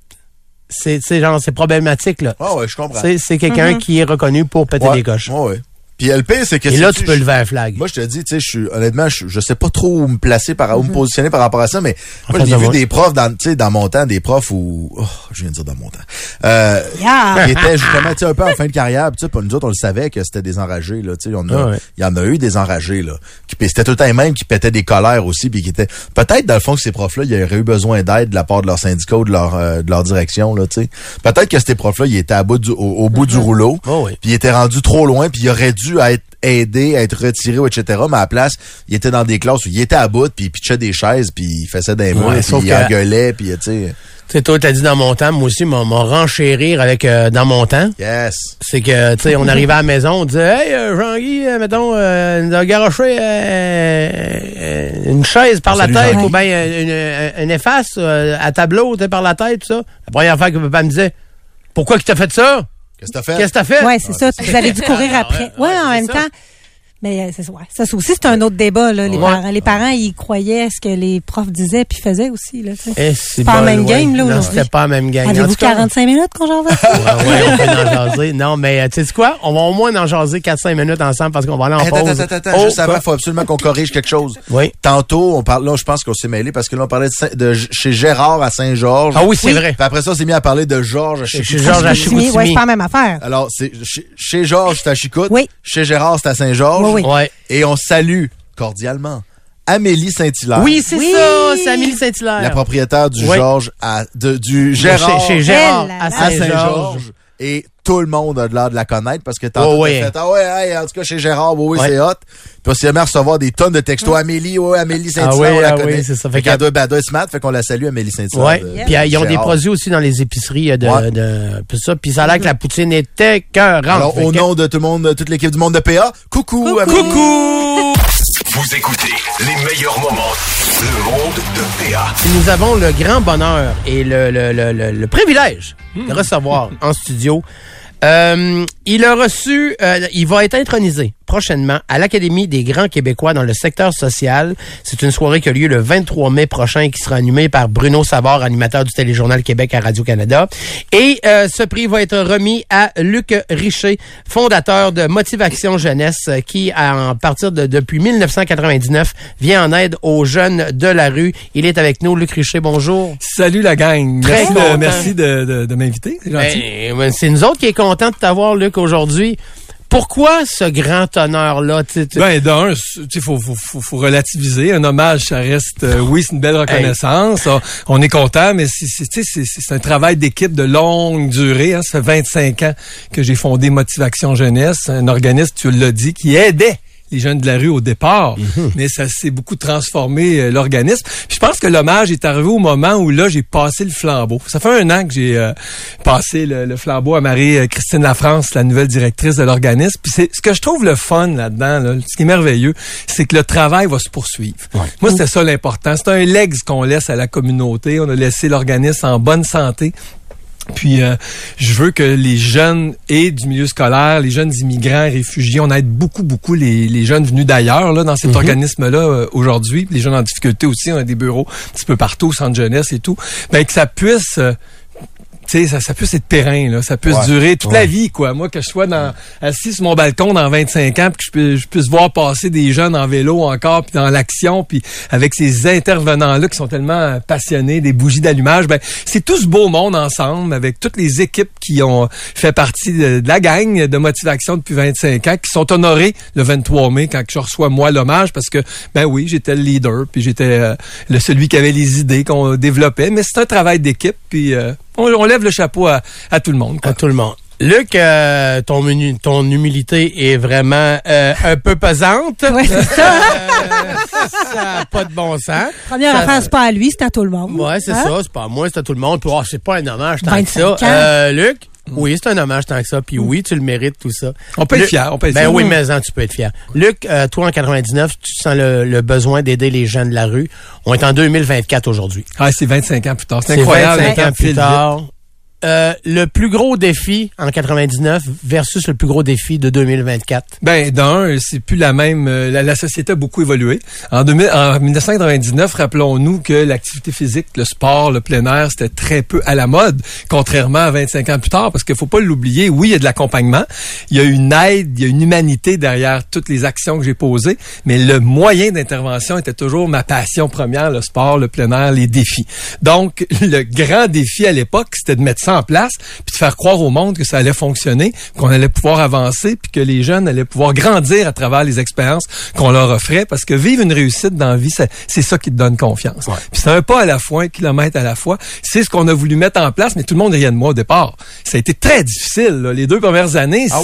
c'est, c'est genre, c'est problématique, là. Ah ouais, je comprends. C'est, c'est quelqu'un qui est reconnu pour péter Ouais. des coches. Ouais, ouais. Puis le pire, c'est que Et là, tu peux lever un flag. Moi, je te dis, tu sais, je suis, honnêtement, je, je sais pas trop où me placer par, où me positionner par rapport à ça, mais En moi, j'ai de vu des profs dans, tu sais, dans mon temps, des profs où, oh, je viens de dire dans mon temps, euh, Yeah. qui étaient justement, tu sais, un peu en fin de carrière, puis tu sais, nous autres, on le savait que c'était des enragés, là, tu sais, on a, Ah ouais. il y en a eu des enragés, là, qui, c'était tout le temps les mêmes qui pétaient des colères aussi, puis qui étaient, peut-être, dans le fond, que ces profs-là, il y aurait eu besoin d'aide de la part de leur syndicat ou de leur, euh, de leur direction, là, tu sais. Peut-être que ces profs-là, ils étaient à bout du, au, au bout du rouleau, Oh oui. puis il était rendu trop loin, puis il aurait dû être aidé, être retiré, etc. Mais à la place, il était dans des classes où il était à bout, puis il pitchait des chaises, puis il faisait des mots, Ouais, puis il que- engueulait, puis tu sais, Tu sais, toi, t'as dit dans mon temps, moi aussi, mon, mon renchérir avec euh, dans mon temps. yes. C'est que, tu sais, on arrivait à la maison, on disait, hey, euh, Jean-Guy, euh, mettons, euh, nous a garoché une chaise par la tête ou bien une, une efface à tableau, tu sais, par la tête, tout ça. La première fois que papa me disait, pourquoi que t'as fait ça? Qu'est-ce que t'as fait? Qu'est-ce que t'as fait? Ouais, c'est ça. Vous avez dû courir après. Ouais, en même ça. temps. Mais euh, c'est ouais, ça c'est aussi c'est un autre débat là. Les Ouais. parents, les parents ils croyaient ce que les profs disaient puis faisaient aussi là. Eh, c'est pas la même game là Non, aujourd'hui. c'était pas la même game. Avez-vous tout cas, 45 minutes qu'on j'en ouais, on peut en jaser. Non, mais euh, tu sais quoi? On va au moins en jaser 4-5 minutes ensemble parce qu'on va aller en Attends, pause. attends, attends, Oh, juste avant, quoi? faut absolument qu'on corrige quelque chose. Oui. Tantôt, on parle, là, je pense qu'on s'est mêlé parce que là, on parlait de, Saint- de G- chez Gérard à Saint-Georges. Ah oui, c'est vrai. Puis après ça, on s'est mis à parler de Georges à Chez. Georges à Chicoutimi. Ouais, c'est pas la même affaire. Alors, c'est chez, Georges, c'est à Chicoute. Oui. Chez Gérard, c'est à Saint-Georges. Oui. Ouais. Et on salue cordialement Amélie Saint-Hilaire. Oui, c'est Oui. ça, c'est Amélie Saint-Hilaire. La propriétaire du Oui. Georges à, de, du Gérard Chez, chez Gérard Elle, à. Saint-Georges. Et tout le monde a l'air de la connaître parce que tantôt, Oh, t'as ouais. fait, ah ouais, hey, en tout cas, chez Gérard, oui, oui, Ouais. c'est hot. Puis on s'est mis à recevoir des tonnes de textos. Amélie, ouais, Amélie Saint-Hilaire, Ah oui, on la ah connaît. oui, c'est ça. Fait Fait qu'elle doit, ben, doit fait qu'on la salue, Amélie Saint-Hilaire. Ouais. de- Puis euh, ils ont des produits aussi dans les épiceries euh, de, Ouais. de puis ça. Puis ça a l'air que la poutine était écœurante. Alors, au nom de tout le monde, de toute l'équipe du monde de PA, coucou, Amélie. Coucou! Vous écoutez les meilleurs moments. Le monde de PA. Nous avons le grand bonheur et le, le, le, le, le privilège de recevoir en studio. Euh, il a reçu, euh, il va être intronisé prochainement à l'Académie des grands Québécois dans le secteur social. C'est une soirée qui a lieu le 23 mai prochain et qui sera animée par Bruno Savard, animateur du Téléjournal Québec à Radio-Canada. Et euh, ce prix va être remis à Luc Richer, fondateur de Motivation Jeunesse, euh, qui, à partir de depuis 1999, vient en aide aux jeunes de la rue. Il est avec nous, Luc Richer, bonjour. Salut la gang. Très Merci, de, merci de, de, de m'inviter. C'est gentil. Ben, ben, c'est nous autres qui est content de t'avoir, Luc, aujourd'hui. Pourquoi ce grand honneur-là? Ben, d'un, il faut, faut, faut, faut relativiser. Un hommage, ça reste, euh, oui, c'est une belle reconnaissance. On, on est content, mais c'est, c'est, tu sais, c'est, c'est un travail d'équipe de longue durée. Hein. Ça fait 25 ans que j'ai fondé Motivation Jeunesse, un organisme, tu l'as dit, qui aidait les jeunes de la rue au départ, mais ça s'est beaucoup transformé euh, l'organisme. Je pense que l'hommage est arrivé au moment où là j'ai passé le flambeau. Ça fait un an que j'ai euh, passé le, le flambeau à Marie-Christine Lafrance, la nouvelle directrice de l'organisme. Puis c'est ce que je trouve le fun là-dedans, là, ce qui est merveilleux, c'est que le travail va se poursuivre. Moi c'était ça l'important. C'est un legs qu'on laisse à la communauté. On a laissé l'organisme en bonne santé. Puis euh, je veux que les jeunes et du milieu scolaire, les jeunes immigrants, réfugiés, on aide beaucoup, beaucoup les, les jeunes venus d'ailleurs là, dans cet organisme-là euh, aujourd'hui. Les jeunes en difficulté aussi, on a des bureaux un petit peu partout, au centre jeunesse et tout. Ben que ça puisse euh, tu sais, ça, ça puisse être périn, là. Ça Ouais. durer toute la vie, quoi. Moi, que je sois dans, assis sur mon balcon dans 25 ans, puis que je, je puisse voir passer des jeunes en vélo encore, puis dans l'action, puis avec ces intervenants-là qui sont tellement passionnés, des bougies d'allumage, ben, c'est tout ce beau monde ensemble, avec toutes les équipes qui ont fait partie de, de la gang de Motivation depuis 25 ans, qui sont honorés le 23 mai quand je reçois moi l'hommage, parce que, ben oui, j'étais le leader, puis j'étais euh, le celui qui avait les idées qu'on développait, mais c'est un travail d'équipe, puis euh, on, on lève le chapeau à, à tout le monde. quoi. à tout le monde. Luc, euh, ton, menu, ton humilité est vraiment euh, un peu pesante. Ouais, c'est ça. Euh, ça n'a pas de bon sens. Première Ça- affaire, c'est pas à lui, c'est à tout le monde. Ouais, c'est Hein? ça. C'est pas à moi, c'est à tout le monde. Puis, oh, c'est pas un hommage tant que 25 ça. Euh, Luc, oui, c'est un hommage tant que ça. Puis oui, tu le mérites, tout ça. On peut être fier, on peut être Ben fier. oui, mais en, tu peux être fier. Luc, euh, toi, en 99, tu sens le, le besoin d'aider les jeunes de la rue. On est en 2024 aujourd'hui. Ah, c'est 25 ans plus tard. C'est incroyable. 25 le ans plus tard. Euh, le plus gros défi en 99 versus le plus gros défi de 2024. Ben, d'un, c'est plus la même. euh, La, la société a beaucoup évolué. En, 2000, en 1999, rappelons-nous que l'activité physique, le sport, le plein air, c'était très peu à la mode, contrairement à 25 ans plus tard, parce qu'il faut pas l'oublier. Oui, il y a de l'accompagnement, il y a une aide, il y a une humanité derrière toutes les actions que j'ai posées, mais le moyen d'intervention était toujours ma passion première, le sport, le plein air, les défis. Donc, le grand défi à l'époque, c'était de mettre ça en place, puis de faire croire au monde que ça allait fonctionner, qu'on allait pouvoir avancer, puis que les jeunes allaient pouvoir grandir à travers les expériences qu'on leur offrait, parce que vivre une réussite dans la vie, c'est c'est ça qui te donne confiance. Puis c'est un pas à la fois, un kilomètre à la fois. C'est ce qu'on a voulu mettre en place, mais tout le monde riait de moi au départ. Ça a été très difficile. là. Les deux premières années, Ah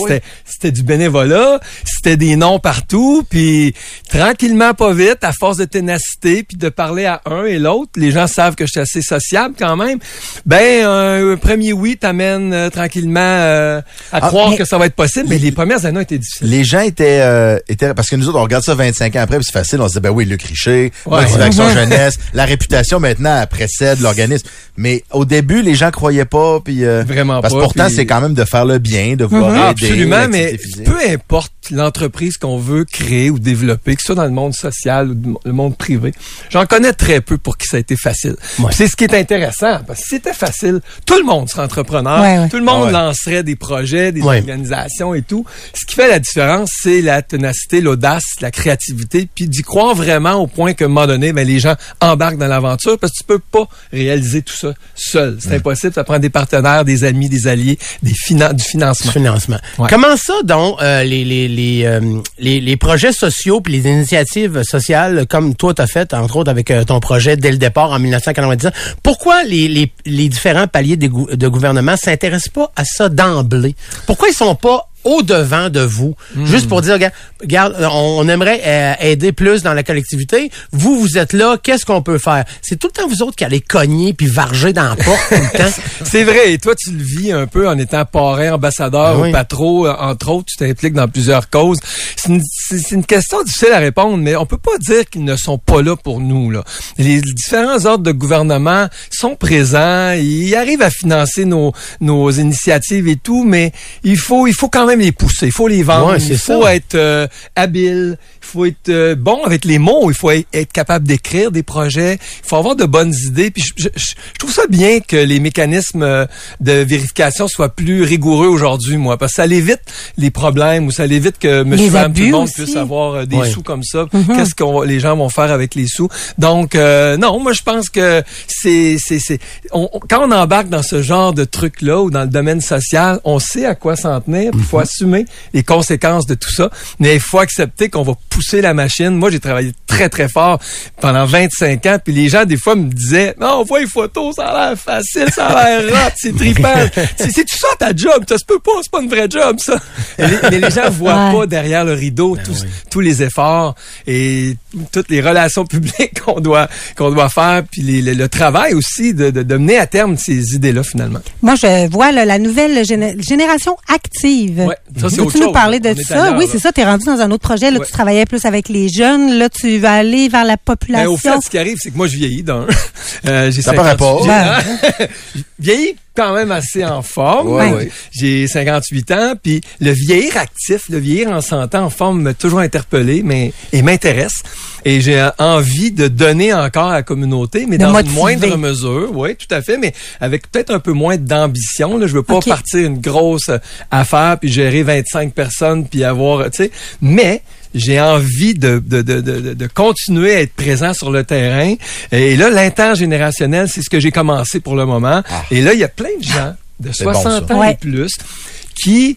c'était du bénévolat, c'était des noms partout, puis tranquillement, pas vite, à force de ténacité, puis de parler à un et l'autre, les gens savent que je suis assez sociable quand même. Ben, un premier oui t'amène euh, tranquillement euh, à Ah, croire que ça va être possible, mais les premières années ont été difficiles. Les gens étaient, euh, étaient parce que nous autres on regarde ça 25 ans après, puis c'est facile, on se dit ben oui, Luc Richer, motivation Ouais. jeunesse, la réputation maintenant précède l'organisme. Mais au début, les gens croyaient pas, puis Vraiment parce que pas, pourtant c'est quand même de faire le bien, de vouloir Ah, aider. absolument, mais physique. peu importe l'entreprise qu'on veut créer ou développer, que ce soit dans le monde social ou le monde privé, j'en connais très peu pour qui ça a été facile. C'est ce qui est intéressant, parce que si c'était facile, tout le monde serait entrepreneur, Ouais, ouais. tout le monde Ah ouais. lancerait des projets, des Ouais. organisations et tout. Ce qui fait la différence, c'est la ténacité, l'audace, la créativité, puis d'y croire vraiment au point qu'à un moment donné, ben, les gens embarquent dans l'aventure, parce que tu peux pas réaliser tout ça seul. C'est impossible, ça prend des partenaires, des amis, des alliés, des finan- du financement. Financement. Ouais. Comment ça, donc, euh, les, les, les, euh, les, projets sociaux puis les initiatives sociales comme toi t'as fait entre autres avec euh, ton projet dès le départ en 1999, pourquoi les, différents paliers de, de gouvernement s'intéressent pas à ça d'emblée? Pourquoi ils sont pas au devant de vous, juste pour dire, regarde, regarde, on, on aimerait euh, aider plus dans la collectivité. Vous, vous êtes là, qu'est-ce qu'on peut faire? C'est tout le temps vous autres qui allez cogner puis varger dans la porte tout le temps. C'est vrai. Et toi, tu le vis un peu en étant parrain, ambassadeur Ah oui. ou patron, euh, entre autres. Tu t'impliques dans plusieurs causes. C'est une, une question difficile à répondre, mais on peut pas dire qu'ils ne sont pas là pour nous. Là. Les différents ordres de gouvernement sont présents. Ils arrivent à financer nos, nos initiatives et tout, mais il faut, il faut quand même les pousser. Il faut les vendre. Ouais, il faut ça. être euh, habile. Il faut être euh, bon avec les mots. Il faut être, capable d'écrire des projets. Il faut avoir de bonnes idées. Puis je, je- je- trouve ça bien que les mécanismes euh, de vérification soient plus rigoureux aujourd'hui, moi, parce que ça évite les problèmes ou ça évite que monsieur, madame, tout le monde aussi. puisse avoir euh, des Ouais. sous comme ça. Qu'est-ce que les gens vont faire avec les sous? Donc euh, non, moi je pense que c'est c'est c'est quand on embarque dans ce genre de truc là ou dans le domaine social, on sait à quoi s'en tenir. puis faut assumer les conséquences de tout ça, mais il faut accepter qu'on va pousser la machine. Moi j'ai travaillé très très fort pendant 25 ans, puis les gens des fois me disaient "Non, on voit les photos, ça a l'air facile, ça a l'air rap, c'est trippant. c'est c'est tout ça ta job, ça se peut pas, c'est pas une vraie job ça." mais, les, mais les gens voient Ouais. pas derrière le rideau tous, tous les efforts et toutes les relations publiques qu'on doit qu'on doit faire puis les- le, le travail aussi de, de, de mener à terme ces idées là finalement. Moi, je vois là, la nouvelle géné- génération active. Ouais, ça, c'est Peux-tu autre nous parler de ça? ailleurs, oui, c'est ça. Tu es rendu dans un autre projet. Là, Ouais. tu travaillais plus avec les jeunes. Là, tu vas aller vers la Ben, population. au fait, ce qui arrive, c'est que moi, je vieillis d'un. Euh, j'ai Ça paraît 58 pas. vieillis quand même assez en forme. Ouais, ouais. J'ai 58 ans, puis le vieillir actif, le vieillir en santé, en forme, m'a toujours interpellé mais, et m'intéresse. Et j'ai envie de donner encore à la communauté, mais De dans motiver. une moindre mesure. Oui, tout à fait, mais avec peut-être un peu moins d'ambition. Là, Je veux pas partir une grosse euh, affaire, puis gérer 25 personnes, puis avoir, tu sais, mais j'ai envie de, de, de, de, de continuer à être présent sur le terrain. Et là, l'intergénérationnel, c'est ce que j'ai commencé pour le moment. Et là, il y a plein de gens de C'est bon, 60 ça. ans Ouais. et plus qui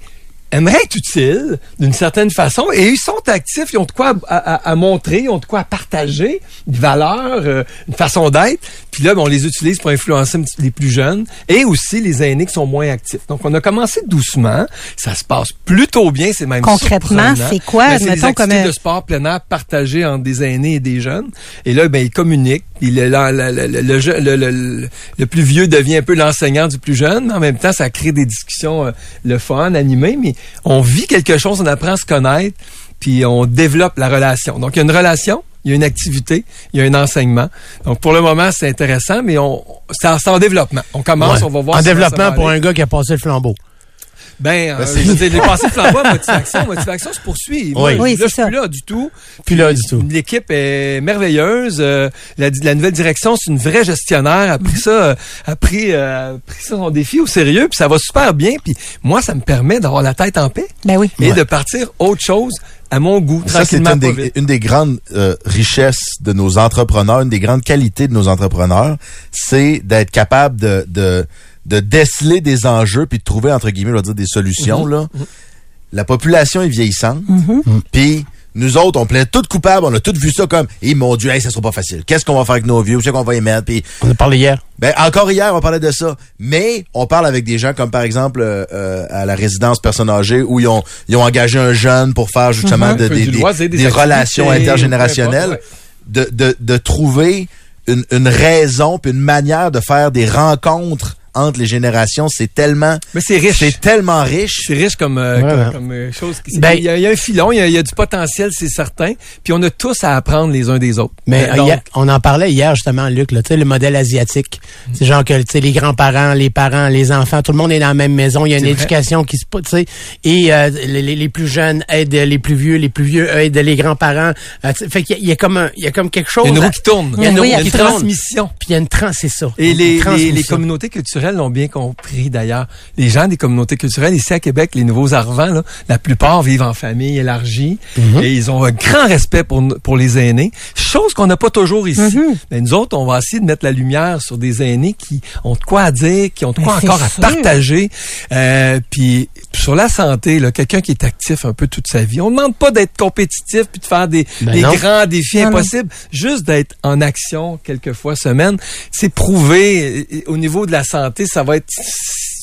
aimeraient être utiles d'une certaine façon et ils sont actifs, ils ont de quoi à, à- à montrer, ils ont de quoi à partager, une valeur, euh, une façon d'être. Puis là, ben, on les utilise pour influencer un les plus jeunes et aussi les aînés qui sont moins actifs. Donc, on a commencé doucement. Ça se passe plutôt bien. C'est même Concrètement, c'est quoi, Ben, mettons, comme, euh, de sport plein air partagées entre des aînés et des jeunes. Et là, ben, ils communiquent. Le, le, le- le- le- le plus vieux devient un peu l'enseignant du plus jeune. Mais en même temps, ça crée des discussions euh, le fun, animées. Mais on vit quelque chose, on apprend à se connaître, puis on développe la relation. Donc, il y a une relation. Il y a une activité, il y a un enseignement. Donc, pour le moment, c'est intéressant, mais on, c'est en, développement. On commence, Ouais. on va voir. En si ça développement va pour aller. un gars qui a passé le flambeau. Ben, euh, Ben, c'est- je veux dire, les passés à motivation, motivation se poursuit. Moi, Oui. Oui, là, c'est je suis ça. plus là du tout. Plus là du tout. L'équipe est merveilleuse. Euh, la, la nouvelle direction, c'est une vraie gestionnaire. A pris ça, euh, a pris, euh, a pris ça son défi au sérieux. Puis ça va super bien. Puis moi, ça me permet d'avoir la tête en paix Ben oui. et Ouais. de partir autre chose à mon goût. Ça, c'est une des, vite. une des grandes euh, richesses de nos entrepreneurs, une des grandes qualités de nos entrepreneurs, c'est d'être capable de, de, de déceler des enjeux puis de trouver, entre guillemets, je vais dire, des solutions. Mhm. là. La population est vieillissante, Mm-hmm. puis nous autres, on plaît toutes coupables, on a tous vu ça comme « Eh mon Dieu, hey, ça sera pas facile. Qu'est-ce qu'on va faire avec nos vieux? Où c'est qu'on va y mettre? » Puis On a parlé hier. ben, encore hier, on parlait de ça. Mais on parle avec des gens comme, par exemple, euh, euh, à la résidence personnes âgées, où ils ont, ils ont engagé un jeune pour faire justement des, des- loisir, des relations intergénérationnelles. De, de, de trouver une, une raison puis une manière de faire des rencontres entre les générations, c'est tellement, Mais c'est riche. c'est tellement riche. C'est riche comme, euh, comme, comme, euh, chose. qui- Ben- il, y a, il y a un filon, il y a, y du potentiel, c'est certain. Puis on a tous à apprendre les uns des autres. Mais Euh, donc, hier- on en parlait hier justement, Luc, là, tu sais, le modèle asiatique. Mm. C'est genre que tu sais, les grands-parents, les parents, les enfants, tout le monde est dans la même maison. Il y a une vrai. éducation qui se tu sais, et euh, les, les- plus jeunes aident les plus vieux, les plus vieux aident les grands-parents. Euh, tu sais, fait qu'il y a- il y, a comme un, il y a comme quelque chose. il y a une roue qui tourne. Il y a une Oui, roue y a une transmission. Puis il y a une trans, c'est ça. Et les, les, les communautés culturelles l'ont bien compris d'ailleurs. Les gens des communautés culturelles ici à Québec, les nouveaux arrivants, là, la plupart vivent en famille élargie et ils ont un grand respect pour, pour les aînés, chose qu'on n'a pas toujours ici. Mais nous autres, on va essayer de mettre la lumière sur des aînés qui ont de quoi à dire, qui ont de quoi encore à sûr. partager. Euh, puis sur la santé, quelqu'un qui est actif un peu toute sa vie, on ne demande pas d'être compétitif puis de faire des, Ben des grands défis Non, non. impossibles, juste d'être en action quelques fois semaine. C'est prouvé euh, au niveau de la santé, ça va être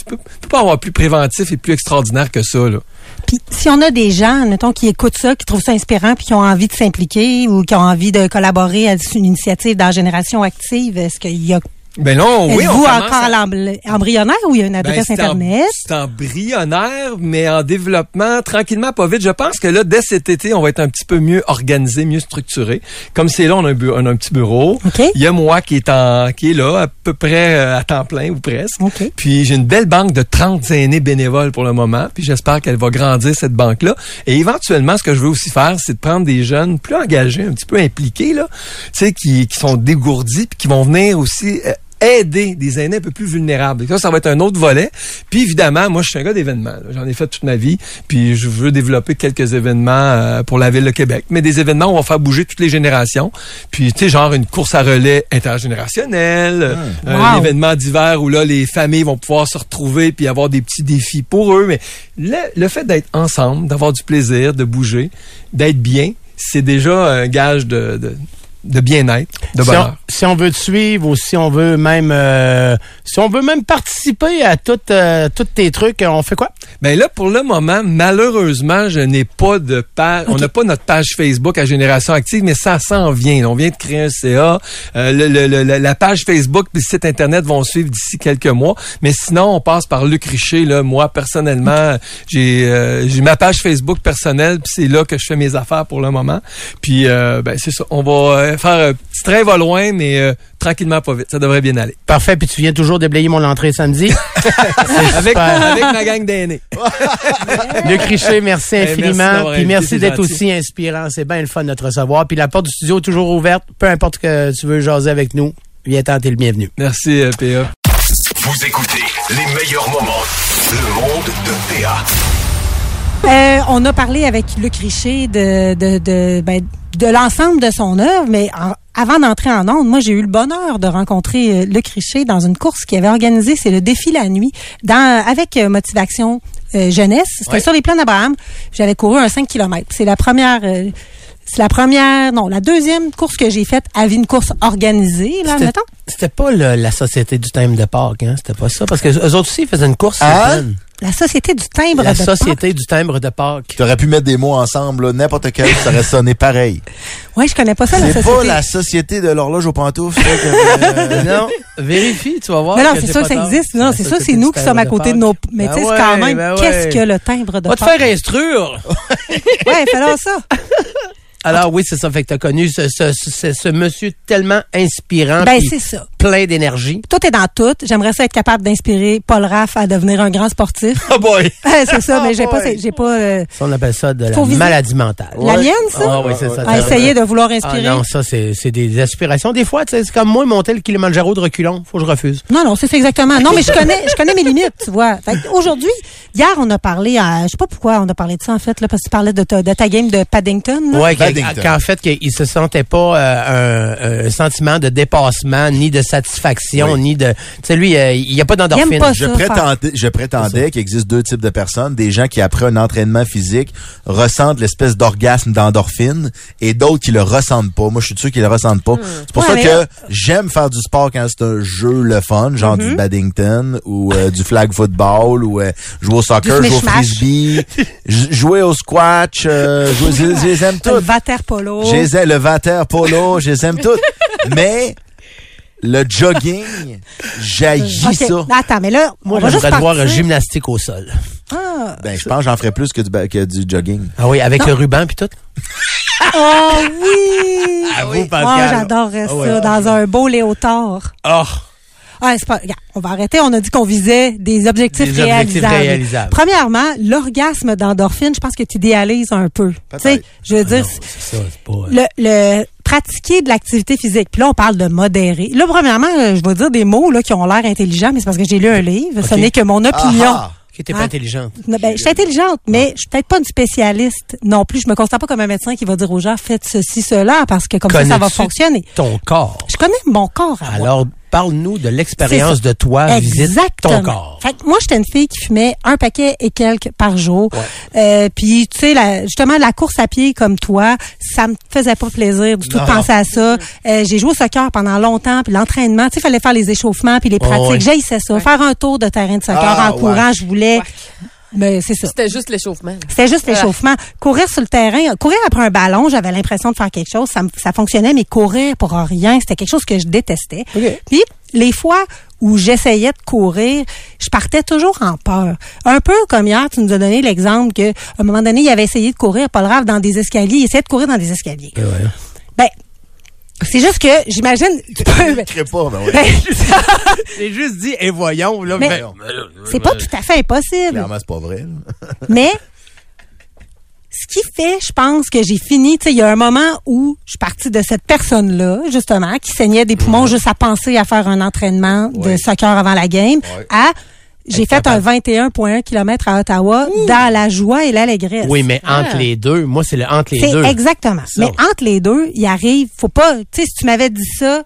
tu pas avoir plus préventif et plus extraordinaire que ça là. Puis si on a des gens, mettons, qui écoutent ça, qui trouvent ça inspirant, puis qui ont envie de s'impliquer ou qui ont envie de collaborer à une initiative dans Génération Active, est-ce qu'il y a... Ben non, oui, on commence encore à l'embl- embryonnaire ou il y a une Ben, adresse c'est en- Internet? C'est embryonnaire, mais en développement, tranquillement, pas vite. Je pense que là, dès cet été, on va être un petit peu mieux organisé, mieux structuré. Comme c'est là, on a un, bu- on a un petit bureau. OK. Il y a moi qui est en, qui est là, à peu près euh, à temps plein ou presque. OK. Puis j'ai une belle banque de 30 aînés bénévoles pour le moment. Puis j'espère qu'elle va grandir cette banque-là. Et éventuellement, ce que je veux aussi faire, c'est de prendre des jeunes plus engagés, un petit peu impliqués là, tu sais, qui, qui sont dégourdis, puis qui vont venir aussi. euh, aider des aînés un peu plus vulnérables. Ça, ça va être un autre volet. Puis évidemment, moi, je suis un gars d'événements. J'en ai fait toute ma vie. Puis je veux développer quelques événements euh, pour la ville de Québec. Mais des événements où on va faire bouger toutes les générations. Puis, tu sais, genre une course à relais intergénérationnelle, euh, un Wow. événement d'hiver où là, les familles vont pouvoir se retrouver puis avoir des petits défis pour eux. Mais le, le fait d'être ensemble, d'avoir du plaisir, de bouger, d'être bien, c'est déjà un gage de, de, de bien-être, de Si bonheur. on, si on veut te suivre ou si on veut même euh, si on veut même participer à tout, euh, tous tes trucs, on fait quoi? Ben là, pour le moment, malheureusement, je n'ai pas de page. On n'a pas notre page Facebook à Génération Active, mais ça s'en vient. On vient de créer un CA. Euh, le- le- le- la page Facebook et le site Internet vont suivre d'ici quelques mois. Mais sinon, on passe par Luc Richer. Là. Moi, personnellement, j'ai euh, j'ai ma page Facebook personnelle, puis c'est là que je fais mes affaires pour le moment. Puis, euh, ben, c'est ça. On va euh, faire un petit train va loin, mais euh, tranquillement, pas vite. Ça devrait bien aller. Parfait, puis tu viens toujours déblayer mon entrée samedi. Avec, ma gang d'aînés. Luc Richer, merci Eh, merci infiniment. d'avoir puis merci d'être aussi inspirant. C'est bien le fun de te recevoir. Puis la porte du studio est toujours ouverte. Peu importe que tu veux jaser avec nous. Viens t'es le bienvenu. Merci, euh, PA. Vous écoutez les meilleurs moments. Le monde de PA. Euh, on a parlé avec Luc Richer de, de, de, ben, de l'ensemble de son œuvre, mais en- avant d'entrer en onde, moi j'ai eu le bonheur de rencontrer euh, Luc Richer dans une course qu'il avait organisée, c'est le défi la nuit, dans, avec euh, Motivation euh, Jeunesse. C'était Ouais. sur les plans d'Abraham. J'avais couru un 5 km. C'est la première... euh, c'est la première, non, la deuxième course que j'ai faite avec une course organisée, là, C'était- mettons. C'était pas le- la société du thème de Pâques, hein? C'était pas ça. Parce que eux autres aussi ils faisaient une course. Hein? La Société du timbre La de société du timbre de Pâques. Tu aurais pu mettre des mots ensemble, n'importe quel, ça aurait sonné pareil. Oui, je connais pas ça, la C'est Société. pas la société de l'horloge aux pantoufles. euh, non, vérifie, tu vas voir. Mais non, c'est c'est sûr que ça tard. existe. Non, La c'est ça, société c'est nous qui sommes à de côté de nos. Pâques. Mais Ben tu sais, ouais, c'est quand même, ben qu'est-ce ouais. que le timbre de Va te Pâques? faire instruire. Ouais, fais ça. Alors oui, c'est ça. Fait que t'as connu ce, ce, ce, ce monsieur tellement inspirant, Ben, c'est ça. plein d'énergie. Tout est dans tout. J'aimerais ça être capable d'inspirer Paul Raff à devenir un grand sportif. Oh boy! C'est ça, mais j'ai Oh pas, j'ai pas, euh, Ça, on appelle ça de la maladie mentale. la mienne, ça? Ah oui, c'est ça. à essayer de vouloir Ah inspirer. non, ça, c'est c'est des aspirations. Des fois, tu sais, c'est comme moi, monter le Kilimanjaro de reculons. Faut que je refuse. Non, non, c'est ça exactement. Non, mais je connais, je connais mes limites, tu vois. Fait que aujourd'hui, hier, on a parlé à, je sais pas pourquoi on a parlé de ça, en fait, là, parce que tu parlais de ta, de ta game de Paddington, là. Ouais, qu'en fait, qu'il se sentait pas euh, un, un sentiment de dépassement, ni de satisfaction, Oui. ni de... Tu sais, lui, euh, il n'y a pas d'endorphine. pas Je ça, prétendais, je prétendais qu'il existe deux types de personnes. Des gens qui, après un entraînement physique, ressentent l'espèce d'orgasme d'endorphine et d'autres qui le ressentent pas. Moi, je suis sûr qu'ils le ressentent pas. C'est pour Ouais, ça mais que j'aime faire du sport quand c'est un jeu le fun, genre du badminton ou euh, du flag football ou euh, jouer au soccer, jouer au frisbee, j- jouer au squash, euh, jouer, je, je les aime Le toutes. Vater Polo. Je les aime, le vater polo, je les aime toutes. Mais le jogging, j'haïs Ok, ça. Attends, mais là, Moi, juste j'aimerais voir un gymnastique au sol. Ah, Ben, je pense que j'en ferais plus que du, ba- que du jogging. Ah oui, avec le ruban puis tout? Oh oui! À vous, Oh, Pascal. j'adorerais Ah ça, ouais. dans un beau léotard. Oh! Ah, c'est pas, regarde, on va arrêter. On a dit qu'on visait des objectifs Des objectifs réalisables. réalisables. Premièrement, l'orgasme d'endorphine, je pense que tu idéalises un peu. Tu sais, je veux dire, C'est ça, c'est pas... le, le, pratiquer de l'activité physique. Puis là, on parle de modérer. Là, premièrement, euh, je vais dire des mots là qui ont l'air intelligents, mais c'est parce que j'ai lu un livre. Ce n'est que mon opinion. Ah, Qui était pas Hein? intelligente. Ben, je suis intelligente, mais je suis peut-être pas une spécialiste non plus. Je me considère pas comme un médecin qui va dire aux gens faites ceci, cela, parce que comme ça, ça va fonctionner. Ton corps? Je connais mon corps. à moi. Parle-nous de l'expérience de toi, visite Exactement. ton corps. Fait que moi, j'étais une fille qui fumait un paquet et quelques par jour. Euh, puis, tu sais, la- justement, la course à pied comme toi, ça me faisait pas plaisir du tout de penser à ça. Euh, j'ai joué au soccer pendant longtemps, puis l'entraînement, tu sais, fallait faire les échauffements puis les pratiques. ouais. J'haïssais ça. Faire un tour de terrain de soccer Ah, en courant, ouais. je voulais... Mais c'est ça. C'était juste l'échauffement. C'était juste Voilà. l'échauffement. Courir sur le terrain, courir après un ballon, j'avais l'impression de faire quelque chose, ça, me- ça fonctionnait, mais courir pour rien, c'était quelque chose que je détestais. Puis les fois où j'essayais de courir, je partais toujours en peur. Un peu comme hier, tu nous as donné l'exemple que à un moment donné, il avait essayé de courir, Paul Rave, dans des escaliers, il essayait de courir dans des escaliers. Ben, c'est juste que j'imagine, tu peux, Je pas, ben oui. Ben, J'ai juste dit, et voyons, là. Mais- mais- c'est pas tout à fait impossible. Clairement, c'est pas vrai. là. Mais ce qui fait, je pense que j'ai fini, tu sais, il y a un moment où je suis partie de cette personne-là, justement, qui saignait des poumons juste à penser à faire un entraînement de soccer avant la game, Ouais. à j'ai fait un 21,1 km à Ottawa dans la joie et l'allégresse. Oui, mais entre Ah. les deux, moi, c'est le entre les C'est deux. exactement. Ça. Mais entre les deux, il arrive, faut pas, tu sais, si tu m'avais dit ça,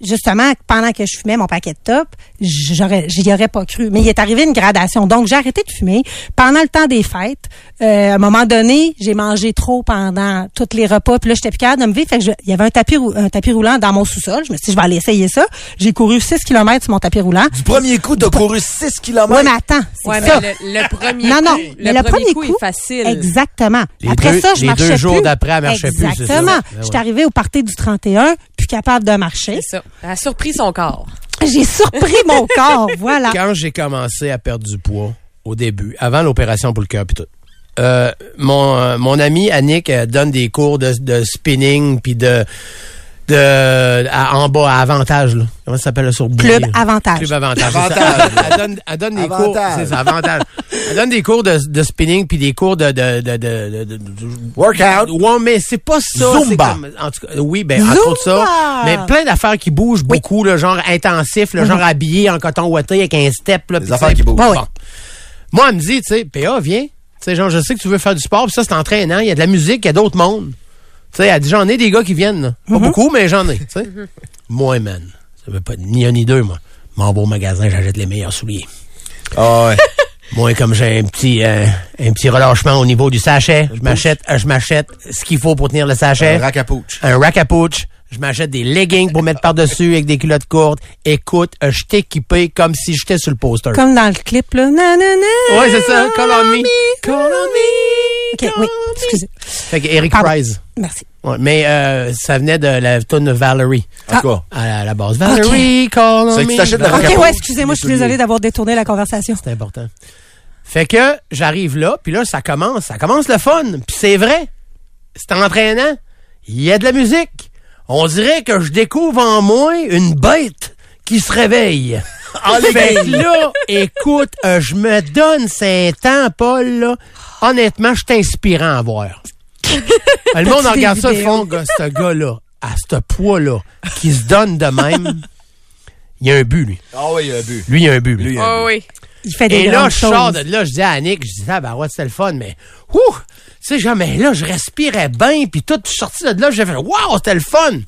justement, pendant que je fumais mon paquet de top, j'aurais, j'y aurais pas cru. Mais il est arrivé une gradation. Donc, j'ai arrêté de fumer pendant le temps des fêtes. Euh, à un moment donné, j'ai mangé trop pendant tous les repas. Puis là, j'étais plus capable de me vivre. Fait que je- il y avait un tapis, un tapis roulant dans mon sous-sol. Je me suis dit, je vais aller essayer ça. J'ai couru 6 km sur mon tapis roulant. Du premier coup, t'as couru 6 km. Ouais, mais attends, c'est Ouais, ça. mais le, le premier Non, non, coup, mais le, premier coup, est facile. Exactement. Les après deux- ça, je les marchais deux jours plus. d'après, elle marchait plus. Exactement. Je suis ouais. arrivée au party du 31, plus capable de marcher. C'est ça. Elle a surpris son corps. J'ai surpris mon corps, voilà. Quand j'ai commencé à perdre du poids, au début, avant l'opération pour le cœur puis tout, euh, mon, euh, mon ami Annick euh, donne des cours de, de spinning puis de de à- en bas à avantage là. Comment ça s'appelle sur Club là? Avantage. Club avantage. c'est Avantage. ça. Elle, elle donne, elle donne des cours. C'est ça, avantage. Elle donne des cours de, de spinning puis des cours de de de de, de- de- de- Workout. Ouais, mais c'est pas ça. Zumba. comme- en tout cas, oui, ben entre autres ça. Zumba. Mais plein d'affaires qui bougent beaucoup, le genre intensif, le genre habillé en coton ouaté avec un step. Là, Des affaires qui bougent. bon. Moi, elle me dit, tu sais, PA, viens. Tu sais, genre, je sais que tu veux faire du sport, puis ça, c'est entraînant. Il y a de la musique, il y a d'autres mondes. Tu sais, elle dit, j'en ai des gars qui viennent. là. Pas beaucoup, mais j'en ai. tu sais. Moi, man, ça veut pas ni un ni deux, moi. M'en vais au magasin, j'achète les meilleurs souliers. Ah ouais. Moi, comme j'ai un petit euh, un petit relâchement au niveau du sachet, je m'achète je m'achète ce qu'il faut pour tenir le sachet. Un rack à un rack à. Je m'achète des leggings pour mettre par-dessus avec des culottes courtes. Écoute, euh, je t'ai équipé comme si j'étais sur le poster. Comme dans le clip, là. Na, na, na, Ouais, c'est ça. Call on me. Call on me. OK, oui, excusez. Fait que Eric Pardon. Price. Merci. Ouais, mais euh, ça venait de la tune de Valerie. En cas. À la, à la base. Valerie, call on me. OK, ouais, excusez-moi, je suis désolée souliers. d'avoir détourné la conversation. C'est important. Fait que j'arrive là, puis là, ça commence. Ça commence le fun. Puis c'est vrai. C'est entraînant. Il y a de la musique. On dirait que je découvre en moi une bête qui se réveille. fait que là, écoute, euh, je me donne cinq temps, Paul, là. Honnêtement, je suis inspirant à voir. le monde regarde ça, ils font, gars, ce gars-là, à ce poids-là, qui se donne de même, il y a un but, lui. Ah ouais, il a un but. Lui, il y a un but, lui. Lui, il a un Oh but. oui. Il fait des Et là, je sors de là, je dis à Annick, je dis, ah, ben ouais, c'était le fun, mais, ouh, sais, genre, mais là, je respirais bien, puis tout, je suis sorti de là, j'ai fait, wow, c'était le fun.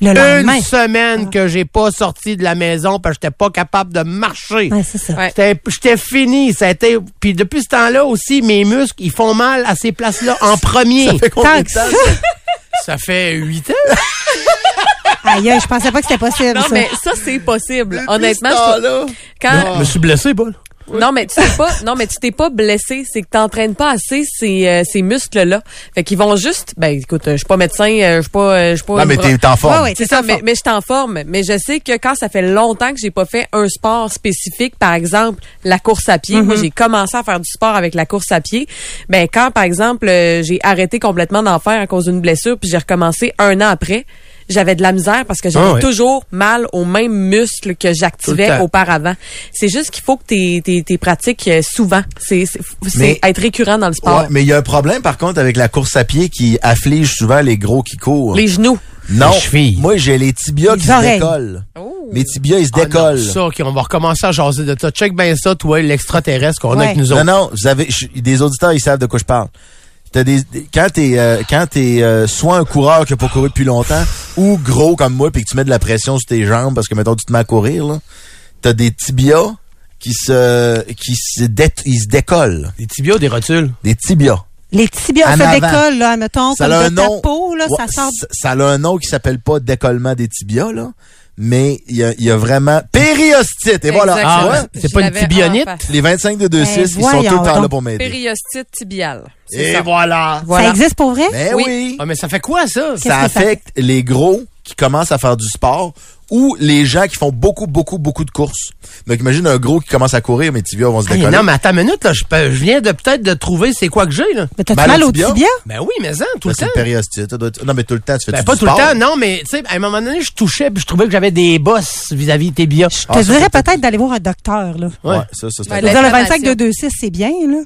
Le. Une semaine que j'ai pas sorti de la maison parce que j'étais pas capable de marcher. Ouais, c'est ça. Ouais. J'étais- fini. Ça a été, puis depuis ce temps-là aussi, mes muscles, ils font mal à ces places-là en premier. Ça fait combien Tant de temps? ça. Ça fait huit ans. Aïe, aïe, je pensais pas que c'était possible, Non, ça. mais ça, c'est possible. Depuis Honnêtement, ce je quand, Je me suis blessé, Paul. Non, mais tu t'es pas, non, mais tu t'es pas blessé. C'est que t'entraînes pas assez ces, euh, ces muscles-là. Fait qu'ils vont juste, ben, écoute, euh, je suis pas médecin, euh, je suis pas, euh, je suis pas. Non, mais t'es en forme. Ouais, ouais. C'est ça, en mais, forme. mais je suis en forme. Mais je sais que quand ça fait longtemps que j'ai pas fait un sport spécifique, par exemple, la course à pied. Moi, j'ai commencé à faire du sport avec la course à pied. Ben, quand, par exemple, j'ai arrêté complètement d'en faire à cause d'une blessure, puis j'ai recommencé un an après, j'avais de la misère parce que j'avais Ah ouais. toujours mal aux mêmes muscles que j'activais auparavant. C'est juste qu'il faut que tu t'es pratiques euh, souvent. C'est c'est- c'est Mais- être récurrent dans le sport. Ouais, mais il y a un problème, par contre, avec la course à pied qui afflige souvent les gros qui courent. Les genoux. Non. Les chevilles. Moi, j'ai les tibias Les qui oreilles. se décollent. Oh. Mes tibias, ils se Ah non, décollent. ça, OK, on va recommencer à jaser de ça. Check bien ça, toi, l'extraterrestre qu'on a avec nous non, autres. non, vous avez, je- des auditeurs, ils savent de quoi je parle. T'as des, des- quand t'es, euh, quand t'es euh, soit un coureur qui a pas couru depuis longtemps, ou gros comme moi, puis que tu mets de la pression sur tes jambes parce que mettons tu te mets à courir, là, t'as des tibias qui se, qui se, dé- ils se décollent. Des tibias ou des rotules? Des tibias. Les tibias En se avant. décollent, là, mettons, Ça comme a un de ta nom. peau, là, Ouais, ça sort. ça, ça a un nom qui s'appelle pas décollement des tibias, là. Mais il y a, il y a vraiment périostite. Et voilà. Ah, c'est pas une tibionite? Les 25 de 2-6, Ben, ils sont tout le temps là pour m'aider. Périostite tibiale. Et ça. voilà. Voilà. Ça existe pour vrai? Ben Oui. oui. Ah, mais ça fait quoi, ça? Ça affecte les gros qui commencent à faire du sport ou les gens qui font beaucoup, beaucoup, beaucoup de courses. Donc, imagine un gros qui commence à courir, mes tibias vont se décoller. non, mais attends une minute, là. Je, peux- je viens de peut-être de trouver c'est quoi que j'ai, là. Mais t'as-tu Mal mal au tibia? tibia? Ben oui, mais ça, tout Ben, le c'est temps. le périostite. Non, mais tout le temps, tu fais Ben, du pas tout le temps, non, mais, tu sais, à un moment donné, je touchais puis je trouvais que j'avais des bosses vis-à-vis de tes bias. Je te Ah, ça, dirais c'est- peut-être d'aller voir un docteur, là. Ouais, Ouais. ça, ça, c'est Ben, le L'inflammation. 25 de 2,6, c'est bien, là.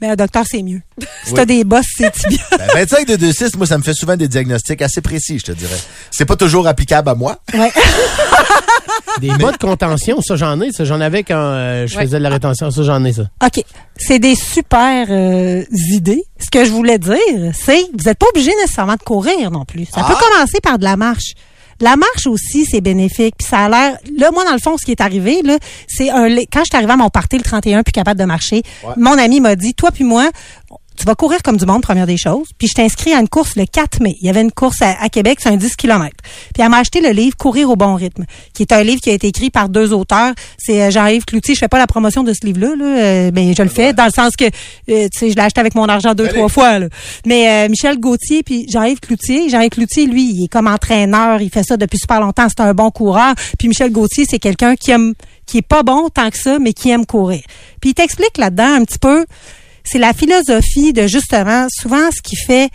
Mais un docteur, c'est mieux. Si t'as des bosses, c'est tibia. Ben, 25 de 2-6, moi, ça me fait souvent des diagnostics assez précis, je te dirais. C'est pas toujours applicable à moi. Ouais. Des bas de contention, ça, j'en ai. Ça, j'en avais quand euh, je Ouais. faisais de la rétention. Ça, j'en ai, ça. OK. C'est des super euh, idées. Ce que je voulais dire, c'est vous n'êtes pas obligé nécessairement de courir non plus. Ça peut commencer par de la marche. La marche aussi, c'est bénéfique. Puis ça a l'air. Là, moi, dans le fond, ce qui est arrivé, là, c'est un. Quand je suis arrivée à mon party le 31 puis capable de marcher, mon ami m'a dit Toi puis moi, tu vas courir comme du monde, première des choses. Puis je t'inscris à une course le 4 mai. Il y avait une course à, à Québec, c'est un 10 km. Puis elle m'a acheté le livre Courir au bon rythme, qui est un livre qui a été écrit par deux auteurs. C'est euh, Jean-Yves Cloutier. Je fais pas la promotion de ce livre-là, là, euh, mais je le fais dans le sens que, euh, tu sais, je l'ai acheté avec mon argent deux, trois fois. Là. Mais euh, Michel Gauthier puis Jean-Yves Cloutier. Jean-Yves Cloutier, lui, il est comme entraîneur. Il fait ça depuis super longtemps. C'est un bon coureur. Puis Michel Gauthier, c'est quelqu'un qui aime, qui est pas bon tant que ça, mais qui aime courir. Puis il t'explique là-dedans un petit peu c'est la philosophie de justement, souvent ce qui fait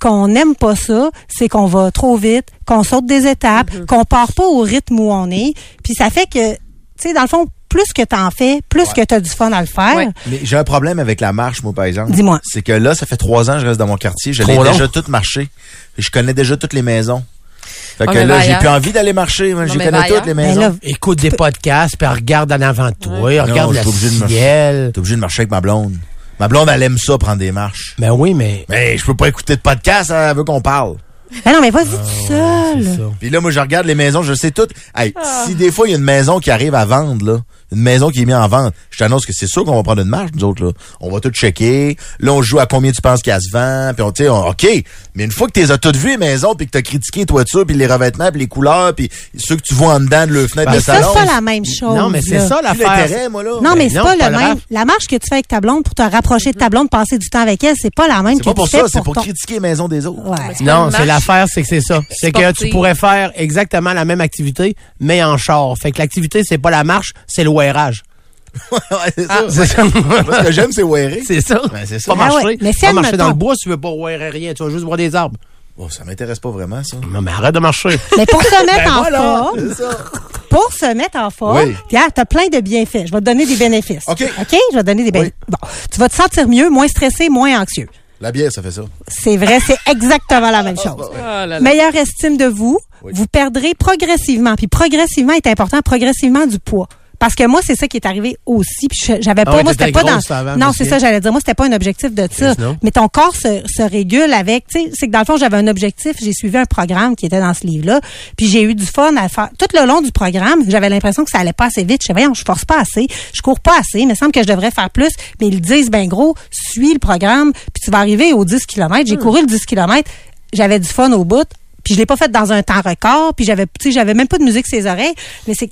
qu'on n'aime pas ça, c'est qu'on va trop vite, qu'on saute des étapes, qu'on part pas au rythme où on est. Puis ça fait que, tu sais, dans le fond, plus que t'en fais, plus que t'as du fun à le faire. Ouais. Mais j'ai un problème avec la marche, moi, par exemple. Dis-moi. C'est que là, ça fait trois ans que je reste dans mon quartier. Je l'ai déjà tout marché. Je connais déjà toutes les maisons. Fait Ouais, que là, j'ai plus envie d'aller marcher. Moi, Non, je connais toutes les Ben maisons. là, Écoute des podcasts, puis regarde en avant de toi, regarde Non, je le suis obligé de marcher. ciel. T'es obligé de marcher avec ma blonde. Ma blonde, elle aime ça, prendre des marches. Ben oui, mais... Mais je peux pas écouter de podcast, elle veut qu'on parle. ben non, mais vas-y Ah, tout seul. Puis là, moi, je regarde les maisons, je sais toutes. Hey, Ah. si des fois, il y a une maison qui arrive à vendre, là, une maison qui est mise en vente, je t'annonce que c'est sûr qu'on va prendre une marche, nous autres, là. On va tout checker. Là, on joue à combien tu penses qu'elle se vend. Puis on, tu sais, on- OK. Mais une fois que tu les as toutes vues, les maisons, puis que t'as critiqué les toitures, puis les revêtements, puis les couleurs, puis ceux que tu vois en dedans de le fenêtre Ben, de Ça, salon. c'est pas la même chose. Non, mais c'est ça l'affaire. l'intérêt, moi, là. Non, mais Ben c'est non, pas pas le même. La marche que tu fais avec ta blonde pour te rapprocher de ta blonde, passer du temps avec elle, c'est pas la même C'est que pas pour tu fais ça, c'est pour ton- critiquer les maisons des autres. Ouais. C'est pas Non, c'est l'affaire, c'est que c'est ça. C'est que tu pourrais faire exactement la même activité, mais en char. Fait que l'activité, c'est pas la marche, c'est le wearage. Ouais, c'est Ah. ça. C'est ça. Moi, ce que j'aime, c'est wearer. C'est ça. Ben, c'est ça. Pas Ah marcher. ouais, mais si pas marcher dans le bois tu veux pas wearer rien. Tu vas juste voir des arbres. Oh, ça m'intéresse pas vraiment, ça. Non, mais arrête de marcher. Mais pour se mettre Ben en voilà. forme, ça. pour se mettre en forme, Oui. Pierre, t'as plein de bienfaits. Je vais te donner des bénéfices. OK. OK? Je vais te donner des bénéfices. Bon. Tu vas te sentir mieux, moins stressé, moins anxieux. La bière, ça fait ça. C'est vrai, c'est exactement la même chose. Oh là là. Meilleure estime de vous, Oui. vous perdrez progressivement. Puis progressivement est important, progressivement du poids. Parce que moi, c'est ça qui est arrivé aussi. Puis je- j'avais Ah pas, ouais, moi, c'était pas dans. avant, non, c'est ça, j'allais dire. Moi, c'était pas un objectif de ça. Mais ton corps se, se régule avec, tu sais, c'est que dans le fond, j'avais un objectif. J'ai suivi un programme qui était dans ce livre-là. Puis j'ai eu du fun à faire. Tout le long du programme, j'avais l'impression que ça allait pas assez vite. Je sais, voyons, je force pas assez. Je cours pas assez. Il me semble que je devrais faire plus. Mais ils disent, ben gros, suis le programme. Puis tu vas arriver aux 10 km. Hmm. J'ai couru le 10 km. J'avais du fun au bout. Puis je l'ai pas fait dans un temps record. Puis j'avais, tu sais, j'avais même pas de musique sur les oreilles. Mais c'est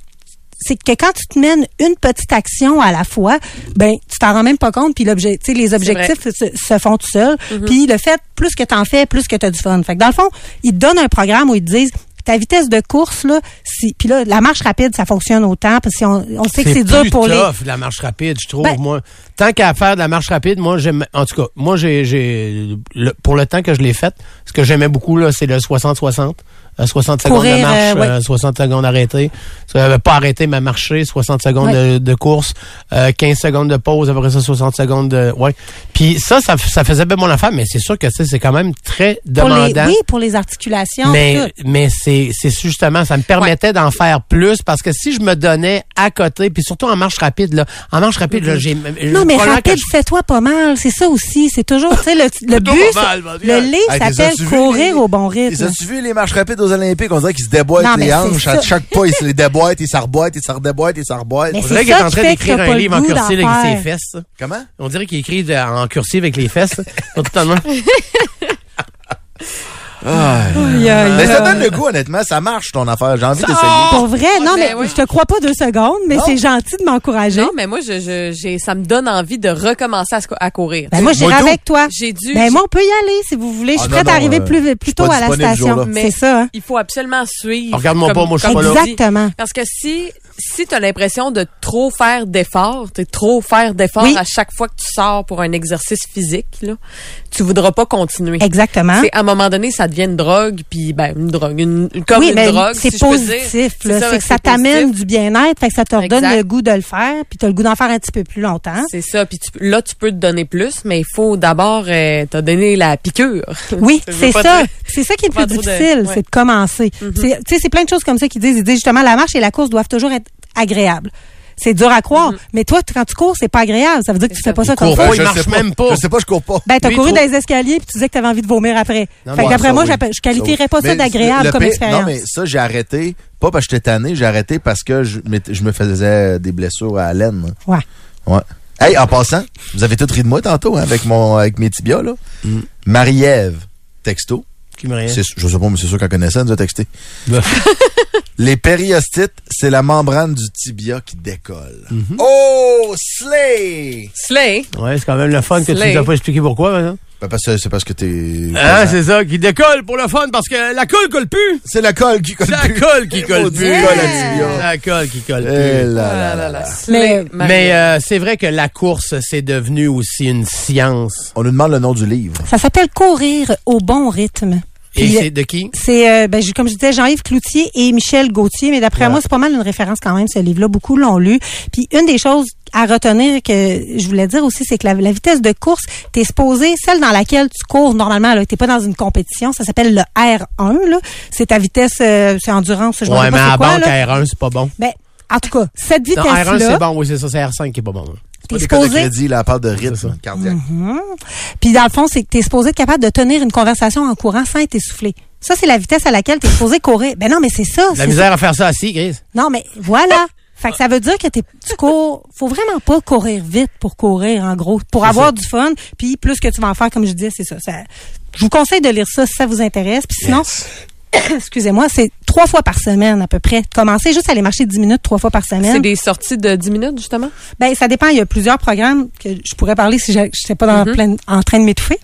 c'est que quand tu te mènes une petite action à la fois, ben tu t'en rends même pas compte puis l'objet, tu les objectifs se, se font tout seuls. Puis le fait plus que t'en fais, plus que tu as du fun. Fait que dans le fond, ils te donnent un programme où ils te disent ta vitesse de course là, si puis là la marche rapide ça fonctionne autant parce qu'on on sait que c'est dur pour les tough, la marche rapide, je trouve. Ben- moi, tant qu'à faire de la marche rapide, moi, j'aime. En tout cas, moi, j'ai, pour le temps que je l'ai faite, ce que j'aimais beaucoup là, c'est le 60-60. euh, 60 secondes Courir, de marche, euh, ouais. euh, 60 secondes arrêtées. Euh, pas arrêter, mais marcher, 60 secondes Ouais. de, de course, euh, 15 secondes de pause, après ça, 60 secondes de... Ouais. Puis ça, ça, ça faisait bien mon affaire, mais c'est sûr que tu sais, c'est quand même très Pour les, demandant. oui, pour les articulations. Mais, tout. mais c'est, c'est justement, ça me permettait d'en faire plus parce que si je me donnais à côté, puis surtout en marche rapide, là, en marche rapide, là, j'ai. Non, mais rapide, je- fais-toi pas mal. C'est ça aussi. C'est toujours, tu sais, le, le but, pas mal, le livre s'appelle courir les- au bon rythme. as-tu vu les marches rapides aux Olympiques? On dirait qu'ils se déboîtent Non, les hanches. À chaque pas, ils se les déboîtent, ils se reboîtent, ils se redéboîtent, ils se reboîtent. Mais On c'est dirait qu'il est en train d'écrire un livre en cursive avec ses fesses. Comment? On dirait qu'il écrit en cursive avec les fesses. Totalement. Aïe, aïe, Mais ça donne le goût, honnêtement. Ça marche, ton affaire. J'ai envie d'essayer. Pour vrai, non, mais oui. je te crois pas deux secondes, mais c'est gentil de m'encourager. Non, mais moi, je, je, j'ai, ça me donne envie de recommencer à, courir. Ben moi, j'irai avec toi. J'ai dû. Ben moi, on peut y aller si vous voulez. Je suis Ah, non, prête à non, arriver euh, plus, plus suis tôt pas à la disponible ce station. jour-là. Mais C'est ça. hein. Il faut absolument suivre. Regarde-moi pas, moi, je suis comme pas là. Exactement. Parce que si si tu as l'impression de trop faire d'efforts, tu trop faire d'efforts Oui. à chaque fois que tu sors pour un exercice physique, là, tu voudras pas continuer. Exactement. C'est à un moment donné, ça devient une drogue, puis ben une drogue, une, comme oui, une mais drogue. c'est si positif. C'est que ça t'amène du bien-être, fait que ça te redonne Exact. le goût de le faire, puis tu as le goût d'en faire un petit peu plus longtemps. C'est ça. Puis tu- là, tu peux te donner plus, mais il faut d'abord euh, te donner la piqûre. Oui, c'est ça. C'est ça qui est le plus difficile, ouais. C'est de commencer. C'est- Tu sais, c'est plein de choses comme ça qu'ils disent. Ils disent justement la marche et la course doivent toujours être agréables. C'est dur à croire, mais toi, quand tu cours, c'est pas agréable. Ça veut dire que tu Mm-hmm. Fais pas ça. comme ça. Ben, je marche sais même pas. Je sais pas, je cours pas. Ben, t'as couru dans les escaliers puis tu disais que t'avais envie de vomir après. Non, fait d'après moi, oui. je qualifierais pas ça d'agréable le comme pire- expérience. Non, mais ça, j'ai arrêté. Pas parce que j'étais tanné, j'ai arrêté parce que je, me faisais des blessures à la laine. Ouais. Ouais. Hey, en passant, vous avez tout ri de moi tantôt hein, avec mon avec mes tibias, là. Marie-Ève, texto. Qui me rien. C'est- Je sais pas, mais c'est sûr qu'elle connaissait, elle nous a texté. Les périostites, c'est la membrane du tibia qui décolle. Mhm. Oh, slay! Slay? Ouais, c'est quand même le fun que tu nous as pas expliqué pourquoi, maintenant. Ben, parce que c'est parce que t'es. Hein, c'est ça, qui décolle pour le fun parce que la colle colle plus. c'est la colle qui colle C'est la plus. colle qui colle Maudit plus. la colle qui colle Eh plus. Ah. Mais- Mais euh, c'est vrai que la course, c'est devenu aussi une science. On nous demande le nom du livre. Ça s'appelle courir au bon rythme. Et c'est de qui? C'est, euh, ben, comme je disais, Jean-Yves Cloutier et Michel Gauthier, mais d'après moi, c'est pas mal une référence quand même, ce livre-là. Beaucoup l'ont lu. Puis une des choses à retenir que je voulais dire aussi, c'est que la, la vitesse de course, t'es supposé, celle dans laquelle tu cours normalement, là, t'es pas dans une compétition, ça s'appelle le R1, là. C'est ta vitesse, euh, c'est endurance, je Ouais, mais à quoi, banque, là. R1, c'est pas bon. Ben, en tout cas, cette Non, R1, c'est vitesse-là, bon, oui, c'est ça, c'est R5 qui est pas bon. T'es des codes de supposé, crédit, là, elle parle de rythme cardiaque. puis dans le fond, c'est que t'es supposé être capable de tenir une conversation en courant sans être essoufflé. Ça, c'est la vitesse à laquelle t'es supposé courir. Ben non, mais c'est ça. La c'est misère à faire ça assis, Chris. Non, mais voilà. Fait que ça veut dire que t'es, tu cours. Faut vraiment pas courir vite pour courir, en gros. Pour avoir du fun. Puis plus que tu vas en faire, comme je disais, c'est ça. ça. Je vous conseille de lire ça si ça vous intéresse. Puis sinon, excusez-moi, c'est trois fois par semaine à peu près. Commencez juste à aller marcher 10 minutes trois fois par C'est semaine. des sorties de 10 minutes, justement? Ben, ça dépend. Il y a plusieurs programmes que je pourrais parler si je n'étais pas dans Mhm. plein, en train de m'étouffer.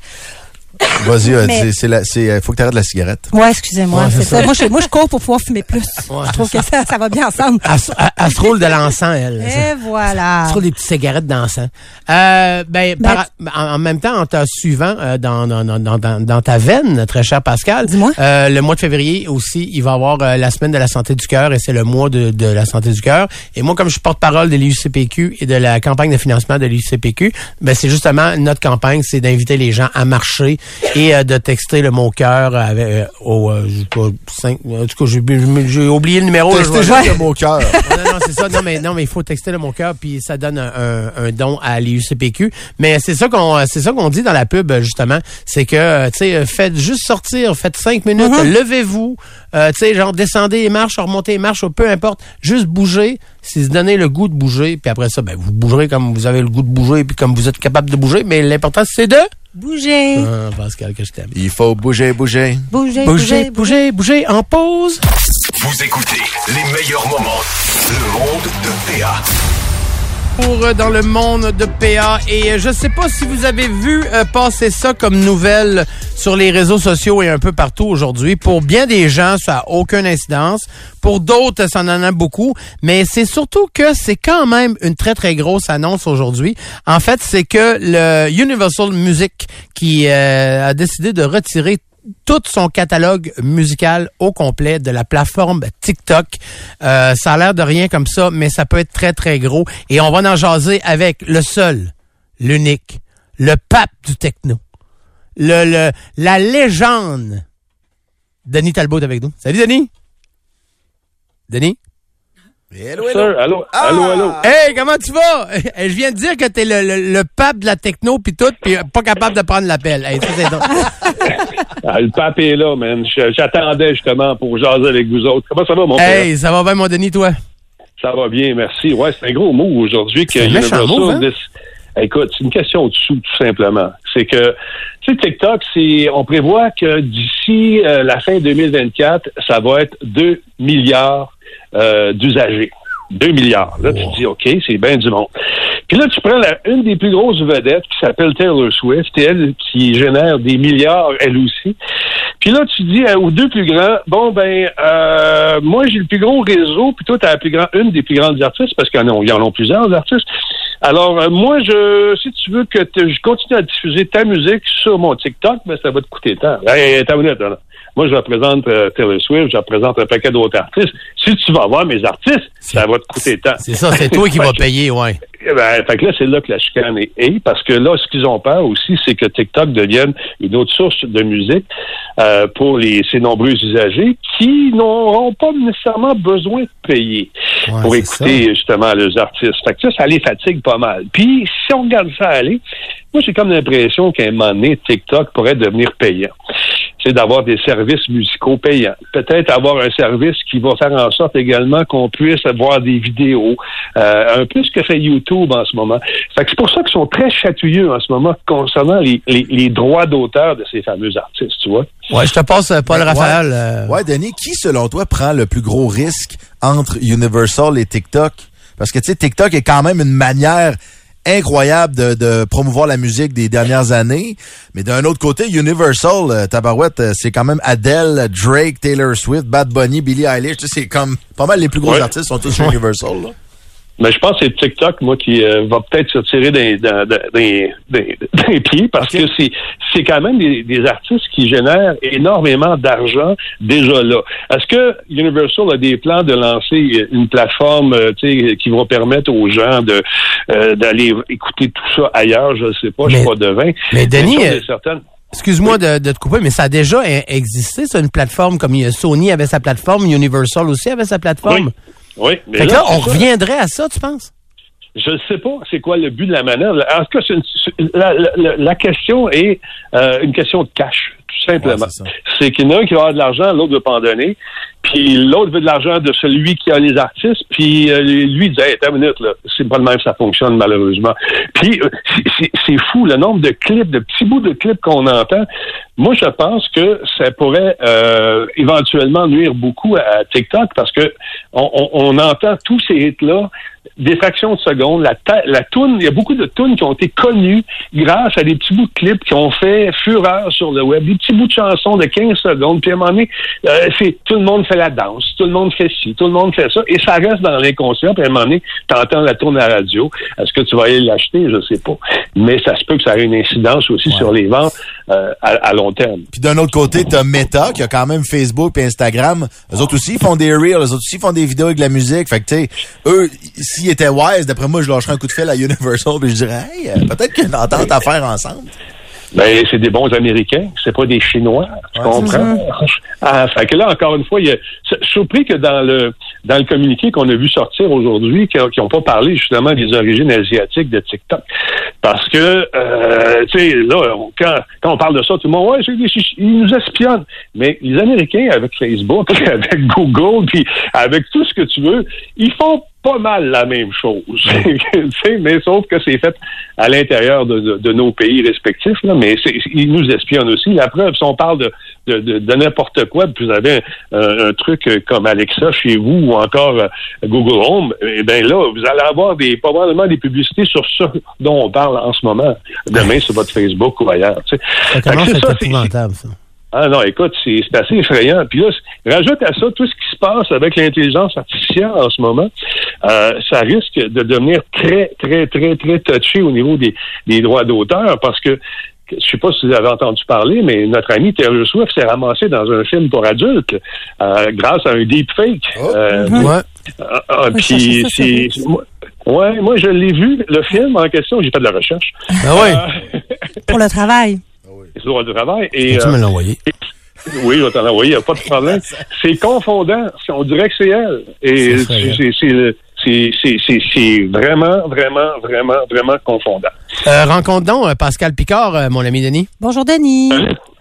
Vas-y, euh, Mais- c'est- la- c'est, euh, faut que tu arrêtes la cigarette. Ouais, excusez-moi. Ouais, c'est ça. ça. Moi, je, moi, je cours pour pouvoir fumer plus. je trouve que ça, ça va bien ensemble. Elle, se- elle- elle se roule de l'encens, elle. Et voilà. Elle se roule des petites cigarettes d'encens. Euh, ben, par- en, en même temps, en te suivant euh, dans, dans, dans, dans, ta veine, très cher Pascal, Dis-moi. euh, le mois de février aussi, il va y avoir euh, la semaine de la santé du cœur et c'est le mois de, de la santé du cœur. Et moi, comme je suis porte-parole de l'IUCPQ et de la campagne de financement de l'IUCPQ, ben, c'est justement notre campagne, c'est d'inviter les gens à marcher et euh, de texter le mot cœur avec, euh, au, euh, en tout cas, j'ai, oublié le numéro. vais- juste le mot cœur. non, non, c'est ça. Non, mais non, mais il faut texter le mon cœur puis ça donne un, un- un don à l'IUCPQ. Mais c'est ça qu'on c'est ça qu'on dit dans la pub justement, c'est que euh, tu sais faites juste sortir, faites cinq minutes, levez-vous, euh, tu sais genre descendez les marches, remontez les marches, peu importe, juste bouger, c'est se donner le goût de bouger puis après ça ben vous bougerez comme vous avez le goût de bouger puis comme vous êtes capable de bouger, mais l'important c'est de Bouger. Ah, Pascal que je t'aime. Il faut bouger, bouger. Bouger, Bouger, bouger, bouger en pause. Vous écoutez les meilleurs moments. Le monde de PA. Euh, dans le monde de PA et euh, je sais pas si vous avez vu euh, passer ça comme nouvelle sur les réseaux sociaux et un peu partout aujourd'hui. Pour bien des gens, ça a aucune incidence. Pour d'autres, ça en a beaucoup. Mais c'est surtout que c'est quand même une très très grosse annonce aujourd'hui. En fait, c'est que le Universal Music qui a décidé de retirer tout son catalogue musical au complet de la plateforme TikTok. Euh, ça a l'air de rien comme ça, mais ça peut être très, très gros. Et on va en jaser avec le seul, l'unique, le pape du techno, le, le, la légende, Denis Talbot avec nous. Salut, Denis! Denis? Hello, Sir, allô, Ah! allô, allô. Hey, comment tu vas? Je viens de dire que t'es le, le, le pape de la techno puis tout, puis pas capable de prendre l'appel. Hey, ça, c'est. Ah, le pape est là, man. J'attendais justement pour jaser avec vous autres. Comment ça va, mon père? hey, ça va bien, mon Denis, toi? Ça va bien, merci. Ouais, c'est un gros mot aujourd'hui que Universal move, hein? Écoute, c'est une question de sous, tout simplement. C'est que, tu sais, TikTok, c'est, on prévoit que d'ici euh, la fin 2024, ça va être 2 milliards euh, d'usagers. 2 milliards. Là, tu te dis, OK, c'est bien du monde. Puis là, tu prends la, une des plus grosses vedettes qui s'appelle Taylor Swift, et elle qui génère des milliards, elle aussi. Puis là, tu dis aux deux plus grands, bon, ben, euh, moi, j'ai le plus gros réseau, puis toi, tu as la plus grand, une des plus grandes artistes, parce qu'il y en a, plusieurs artistes. Alors, euh, moi, je, si tu veux que je continue à diffuser ta musique sur mon TikTok, ben, ça va te coûter tant. Hey, minute, là. Moi, je représente euh, Taylor Swift, je représente un paquet d'autres artistes. Si tu vas voir mes artistes, ça va te coûter tant. C'est ça, c'est toi qui vas payer, ouais. Eh Ben, fait que là, c'est là que la chicane est, est, parce que là, ce qu'ils ont peur aussi, c'est que TikTok devienne une autre source de musique euh, pour les, ces nombreux usagers qui n'auront pas nécessairement besoin de payer Ouais, pour écouter justement les artistes. Fait que ça, ça les fatigue pas mal. Puis, si on regarde ça aller, moi, j'ai comme l'impression qu'à un moment donné, TikTok pourrait devenir payant. C'est d'avoir des services musicaux payants. Peut-être avoir un service qui va faire en sorte également qu'on puisse avoir des vidéos, euh, un peu ce que fait YouTube en ce moment. Fait que c'est pour ça qu'ils sont très chatouilleux en ce moment concernant les, les, les droits d'auteur de ces fameux artistes, tu vois. Ouais, je te passe euh, Paul Ouais. Raphaël. euh, Ouais, Denis, qui, selon toi, prend le plus gros risque entre Universal et TikTok? Parce que, tu sais, TikTok est quand même une manière incroyable de, de promouvoir la musique des dernières années. Mais d'un autre côté, Universal, euh, Tabarouette, euh, c'est quand même Adele, Drake, Taylor Swift, Bad Bunny, Billie Eilish. C'est comme pas mal les plus gros Ouais. artistes sont tous sur Universal. Là. Mais je pense que c'est TikTok, moi, qui euh, va peut-être se tirer des, des, des, des- des pieds parce que c'est c'est quand même des, des artistes qui génèrent énormément d'argent déjà là. Est-ce que Universal a des plans de lancer une plateforme euh, qui va permettre aux gens de euh, d'aller écouter tout ça ailleurs? Je ne sais pas, je suis pas devin. mais Denis. Excuse-moi de, de te couper, mais ça a déjà e- existé, ça, une plateforme comme Sony avait sa plateforme, Universal aussi avait sa plateforme? Oui, mais Fait que là, on ça. reviendrait à ça, tu penses? Je ne sais pas c'est quoi le but de la manœuvre. En tout cas, une- la, la- la question est euh, une question de cash, tout simplement. Ouais, c'est qu'il y en a un qui va avoir de l'argent, l'autre veut pas en donner. Puis l'autre veut de l'argent de celui qui a les artistes. Puis euh, lui dit, hey, une minute, là, c'est pas le même ça fonctionne malheureusement. Puis euh, c'est- fou le nombre de clips, de petits bouts de clips qu'on entend. Moi, je pense que ça pourrait euh, éventuellement nuire beaucoup à TikTok parce que on, entend tous ces hits-là des fractions de secondes. La, toune, il y a beaucoup de tunes qui ont été connues grâce à des petits bouts de clips qui ont fait fureur sur le web, des petits bouts de chansons de 15 secondes. Puis à un moment donné, tout le monde fait la danse, tout le monde fait ci, tout le monde fait ça, et ça reste dans l'inconscient. Puis à un moment donné, t'entends la tourne à la radio. Est-ce que tu vas aller l'acheter? Je sais pas. Mais ça se peut que ça ait une incidence aussi sur les ventes euh, à, à long terme. Puis d'un autre côté, t'as Meta, qui a quand même Facebook et Instagram. Eux autres aussi, font des reels. Eux autres aussi, font des vidéos avec de la musique. Fait que, tu sais, eux, s'ils étaient wise, d'après moi, je lâcherais un coup de fil à Universal puis je dirais, hey, euh, peut-être qu'il y a une entente à faire ensemble. Ben, c'est des bons Américains, c'est pas des Chinois, tu Ouais, comprends? Ah, fait que là, encore une fois, il y suis surpris que dans le dans le communiqué qu'on a vu sortir aujourd'hui, qui n'ont pas parlé justement des origines asiatiques de TikTok. Parce que, euh, tu sais, là, quand, quand on parle de ça, tout le monde, ouais, ils nous espionnent. Mais les Américains, avec Facebook, avec Google, puis avec tout ce que tu veux, ils font pas mal la même chose. Mais sauf que c'est fait à l'intérieur de, de- de nos pays respectifs. Là, mais ils nous espionnent aussi. La preuve, si on parle de, de, n'importe quoi, puis vous avez un, un truc comme Alexa chez vous ou encore euh, Google Home, eh bien là, vous allez avoir des probablement des publicités sur ça dont on parle en ce moment. Demain sur votre Facebook ou ailleurs. c'est ça, ça. Ah non, écoute, c'est c'est assez effrayant. Puis là, rajoute à ça tout ce qui se passe avec l'intelligence artificielle en ce moment. Euh, ça risque de devenir très, très, très, très touché au niveau des, des droits d'auteur parce que je sais pas si vous avez entendu parler, mais notre ami Taylor Swift s'est ramassé dans un film pour adultes euh, grâce à un deepfake. Oh. Euh, Ouais. ah, ah, puis c'est, ouais, moi je l'ai vu le film en question. J'ai fait de la recherche. Ah oui. Pour le travail. C'est sur le travail et Tu euh, me l'as envoyé. oui, je vais t'en envoyer, y a pas de problème. C'est confondant. On dirait que c'est elle. Et C'est vraiment, vraiment, vraiment, vraiment confondant. Euh, rencontre donc euh, Pascal Picard, euh, mon ami Denis. Bonjour, Denis.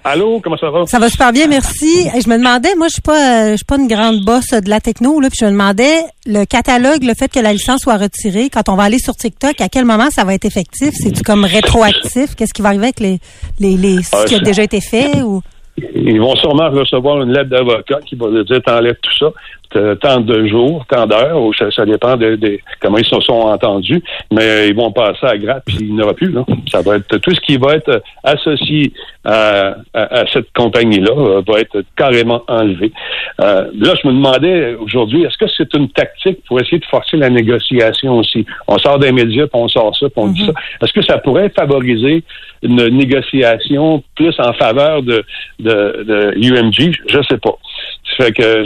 Allô, comment ça va? Ça va super bien, merci. Et je me demandais, moi, je suis pas, euh, je suis pas une grande bosse de la techno, là, puis je me demandais le catalogue, le fait que la licence soit retirée, quand on va aller sur TikTok, à quel moment ça va être effectif? C'est tu comme rétroactif? Qu'est-ce qui va arriver avec les, les, les ce Ah, qui a déjà été fait ou? Ils vont sûrement recevoir une lettre d'avocat qui va leur dire t'enlèves tout ça, tant de jours, tant d'heures, ou ça, ça dépend de, de comment ils se sont entendus, mais ils vont passer à gratte puis il n'y en aura plus. Là. Ça va être tout ce qui va être associé à, à- à cette compagnie-là euh, va être carrément enlevé. Euh, là, je me demandais aujourd'hui, est-ce que c'est une tactique pour essayer de forcer la négociation aussi? On sort des médias, puis on sort ça, puis on dit ça. Est-ce que ça pourrait favoriser une négociation plus en faveur de, de, de UMG? Je sais pas. Que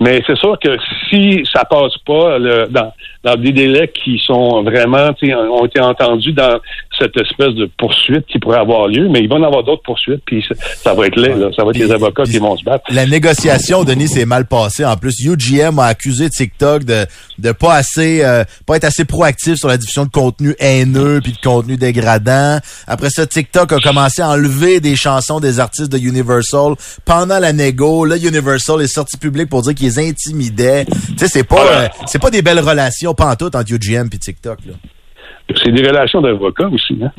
mais c'est sûr que si ça passe pas dans, dans des délais qui sont vraiment, ont été entendus dans cette espèce de poursuite qui pourrait avoir lieu, mais il va y en avoir d'autres poursuites, puis ça, ça va être laid, là. Ça va être les avocats qui vont se battre. La négociation, Denis, s'est mal passée. En plus, UGM a accusé TikTok de de pas assez, euh, pas être assez proactif sur la diffusion de contenu haineux puis de contenu dégradant. Après ça, TikTok a commencé à enlever des chansons des artistes de Universal pendant la négo. Là, Universal est sorti public pour dire qu'ils les intimidaient. Tu sais, c'est pas, euh, c'est pas des belles relations pantoute entre UGM puis TikTok. Là. C'est des relations d'avocats aussi, hein?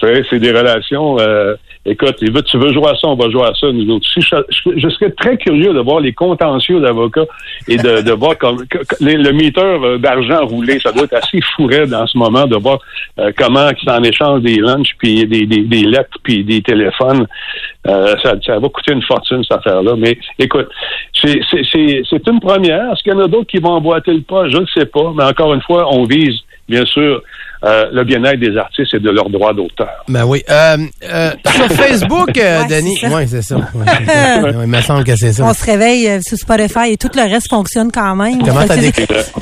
Sais, C'est des relations. euh, écoute, tu veux, jouer à ça, on va jouer à ça, nous autres. Je, serais très curieux de voir les contentieux d'avocats et de, voir comme le meter euh, d'argent roulé. Ça doit être assez fourré dans ce moment de voir euh, comment ils s'en échangent des lunchs, puis des, lettres, puis des téléphones. Euh, ça, ça va coûter une fortune, cette affaire-là. Mais écoute, c'est une première. Est-ce qu'il y en a d'autres qui vont emboîter le pas? Je ne sais pas. Mais encore une fois, on vise, bien sûr, euh, le bien-être des artistes et de leurs droits d'auteur. Ben oui. Euh, euh, sur Facebook, euh, Ouais, Denis? Oui, c'est ça. Ouais, c'est ça. Ouais, il me semble que c'est ça. on se réveille sur Spotify et tout le reste fonctionne quand même.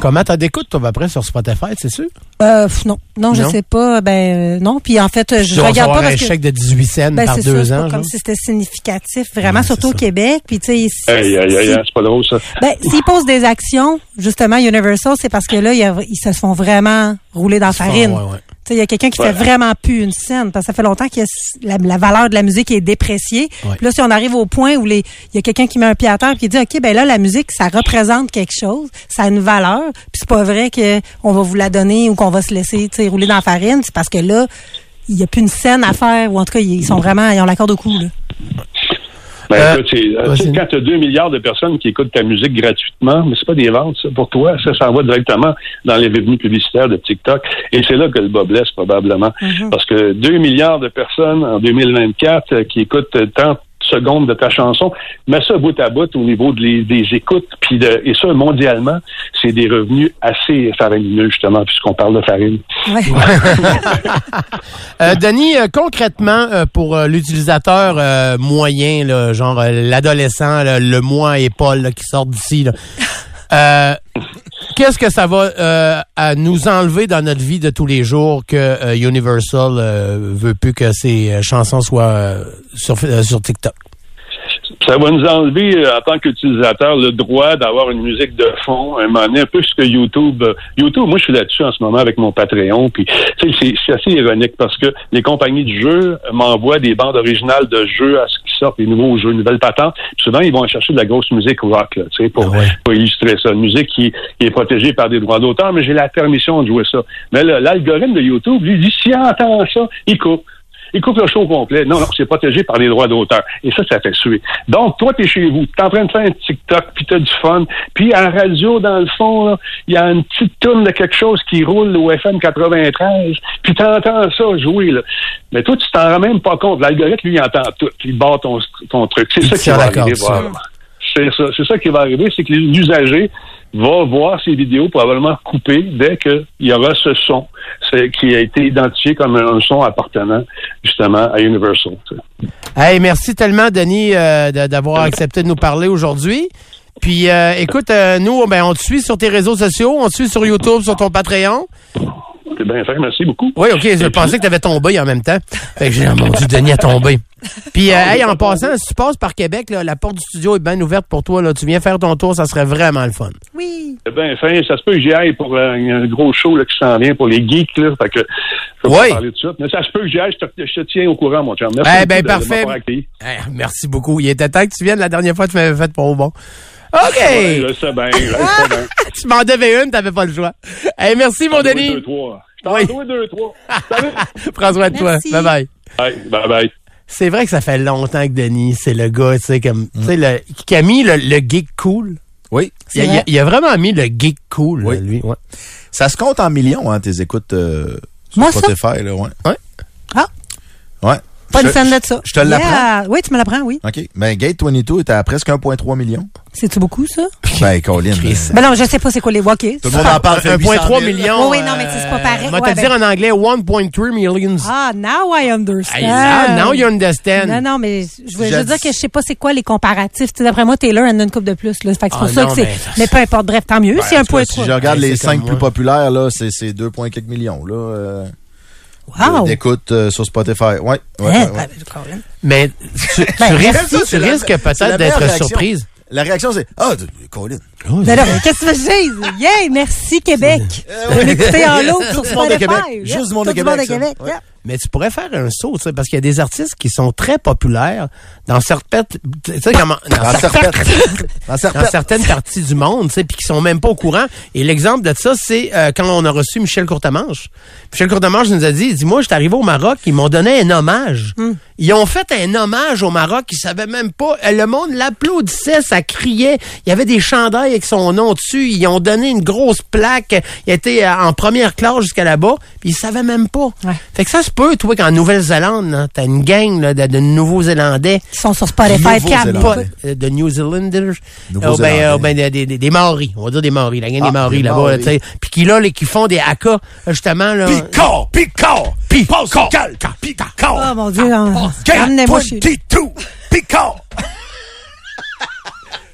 Comment t'as d'écoute, toi, après, sur Spotify, c'est sûr? Euh, non, non, je Non? sais pas. Ben euh, non. Puis en fait, je dois regarde pas parce un que chèque de 18 cents ben, par c'est deux ça, ans. pas comme si c'était significatif, vraiment, Ouais, surtout au. Québec. Puis tu sais, si- si- aïe, c'est pas drôle, ça. ben, s'ils posent des actions, justement, Universal, c'est parce que là, ils se font vraiment rouler dans la farine. Ouais, ouais. Tu sais, Il y a quelqu'un qui Ouais. fait vraiment plus une scène parce que ça fait longtemps que la, la valeur de la musique est dépréciée. Ouais. Puis là, si on arrive au point où les, il y a quelqu'un qui met un pied à terre et qui dit, OK, ben là, la musique, ça représente quelque chose, ça a une valeur. Puis c'est pas vrai que on va vous la donner ou qu'on va se laisser rouler dans la farine. C'est parce que là, il y a plus une scène à faire ou en tout cas, ils sont vraiment, ils ont la corde au cou. Là. Ben, Euh, écoute, c'est- euh, quand tu as 2 milliards de personnes qui écoutent ta musique gratuitement, mais c'est pas des ventes, ça, pour toi. Ça s'en va directement dans les revenus publicitaires de TikTok. Et c'est là que le bas blesse, probablement. Parce que 2 milliards de personnes en 2024 euh, qui écoutent tant secondes de ta chanson, mets ça bout à bout au niveau de les- des écoutes, puis de, et ça, mondialement, c'est des revenus assez faramineux, justement, puisqu'on parle de farine. Ouais. Euh, Denis, euh, concrètement, euh, pour l'utilisateur euh, moyen, là, genre l'adolescent, le moi et Paul là, qui sort d'ici, là, euh, qu'est-ce que ça va euh, à nous enlever dans notre vie de tous les jours que euh, Universal euh, veut plus que ses chansons soient sur TikTok? Ça va nous enlever, euh, en tant qu'utilisateur, le droit d'avoir une musique de fond, un moment donné, un peu ce que YouTube... euh, YouTube, moi, je suis là-dessus en ce moment avec mon Patreon, puis c'est- assez ironique parce que les compagnies de jeux m'envoient des bandes originales de jeux à ce qui sortent, des nouveaux jeux, nouvelles patentes. Puis souvent, ils vont chercher de la grosse musique rock, là, tu sais, pour, Ah ouais. pour illustrer ça. Une musique qui, qui est protégée par des droits d'auteur, mais j'ai la permission de jouer ça. Mais là, l'algorithme de YouTube, lui, dit, s'il entend ça, il coupe. Il coupe le show au complet. Non, non, c'est protégé par les droits d'auteur. Et ça, ça fait suer. Donc, toi, t'es chez vous, t'es en train de faire un TikTok, puis t'as du fun. Puis, en radio, dans le fond, il y a une petite tourne de quelque chose qui roule au FM 93, puis t'entends ça jouer, là. Mais toi, tu t'en rends même pas compte. L'algorithme, lui, il entend tout. Il bat ton, ton truc. C'est ça qui va arriver. C'est ça, c'est ça qui va arriver, c'est que les usagers va voir ces vidéos probablement coupées dès qu'il y aura ce son qui a été identifié comme un son appartenant justement à Universal. Hey, merci tellement, Denis, euh, d'avoir accepté de nous parler aujourd'hui. Puis, euh, écoute, euh, nous, ben, on te suit sur tes réseaux sociaux, on te suit sur YouTube, sur ton Patreon. C'est bien fait, merci beaucoup. Oui, OK, je pensais que tu avais tombé en même temps. Fait que j'ai dit, mon Dieu, Denis a tombé. Puis, euh, hey, en passant, si tu passes par Québec, là, la porte du studio est bien ouverte pour toi. Là. Tu viens faire ton tour, ça serait vraiment le fun. Oui. C'est bien fin. Ça se peut que j'y aille pour euh, un gros show là, qui s'en vient pour les geeks. Là, fait que je vais Oui. parler de ça. Mais ça se peut que j'y aille. Je te, je te tiens au courant, mon chum. Merci Eh ben, de- de parfait. Hey, merci beaucoup. Il était temps que tu viennes. La dernière fois, tu m'avais fait pour au bon. OK! Ouais, je sais bien. Je sais bien. tu m'en devais une, t'avais pas le choix. Hey, merci, mon Deux, Denis. trois. Je t'en Oui. deux, trois. Prends soin de toi. Bye bye. Bye, bye, bye. C'est vrai que ça fait longtemps que Denis, c'est le gars, tu sais, comme, tu sais, le, qui a mis le, le geek cool. Oui. Il a, il, a, il a vraiment mis le geek cool, Oui. là, lui. Ouais. Ça se compte en millions, hein, tes écoutes euh, sur Moi, ça? Spotify, là, ouais. Ah. Ouais. Pas Je- une scène de ça. Je te l'apprends. Yeah. Oui, tu me l'apprends, oui. OK. Ben, Gate 22 était à presque 1,3 million. C'est-tu beaucoup, ça? Ben, Colin. Euh, Ben non, je sais pas c'est quoi les OK. Tout le monde en parle. fait 1,3 800 000. million. Oui, oui, non, mais c'est pas pareil. On va te ben- dire en anglais 1.3 millions. Ah, now I understand. Là, now you understand. Non, non, mais je veux, dire que je sais pas c'est quoi les comparatifs. D'après moi, Taylor en a une coupe de plus. Là. Fait que c'est Ah, pour ça non, que c'est. mais- Mais peu importe. Bref, tant mieux. c'est Ben, point cas, Si je regarde Ouais, les c'est 5 comme plus populaires, là, c'est c'est 2, points quelques millions, là. Euh, Wow. D'écoute euh, sur Spotify. Ouais. ouais, Hein? ouais, ouais. Ben, Colin. Mais tu, tu Ben, risques, ça, tu risques peut-être d'être surprise. La réaction, c'est Ah, de- Colin. Ben non, mais qu'est-ce que tu veux que je dise? Yeah, merci Québec. L'écouter en l'eau sur Tout le monde de Spotify. Québec. Juste du monde de Québec, Mais tu pourrais faire un saut, tu sais, parce qu'il y a des artistes qui sont très populaires dans certaines, tu sais, comment, dans Dans certaines- dans parties du monde, tu sais, puis qui sont même pas au courant. Et l'exemple de ça, c'est euh, quand on a reçu Michel Courtemanche. Michel Courtemanche nous a dit, il dit, moi, j'étais arrivé au Maroc, ils m'ont donné un hommage. Ils ont fait un hommage au Maroc, ils savaient même pas. Euh, Le monde l'applaudissait, ça criait. Il y avait des chandails avec son nom dessus. Ils ont donné une grosse plaque. Il était euh, en première classe jusqu'à là-bas, puis ils savaient même pas. Ouais. Fait que ça se peut, toi, qu'en Nouvelle-Zélande, là, t'as une gang là, de, de Nouveaux-Zélandais Ils sont sur Spotify. Pas euh, de New Zealanders, euh, ben, euh, ben, des, des, des Maoris, on va dire des Maoris, la gang Ah, des Maoris des là-bas, là, tu puis qui là, les, qui font des haka, justement là. Picard, Picard, Picard, Picard, Oh mon Dieu. hein. Ramenez-moi chez 22, Picard.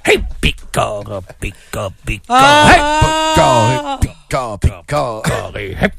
Hey, Picard, Picard, Picard, Ah! Picard, Picard, Picard. hey, hey,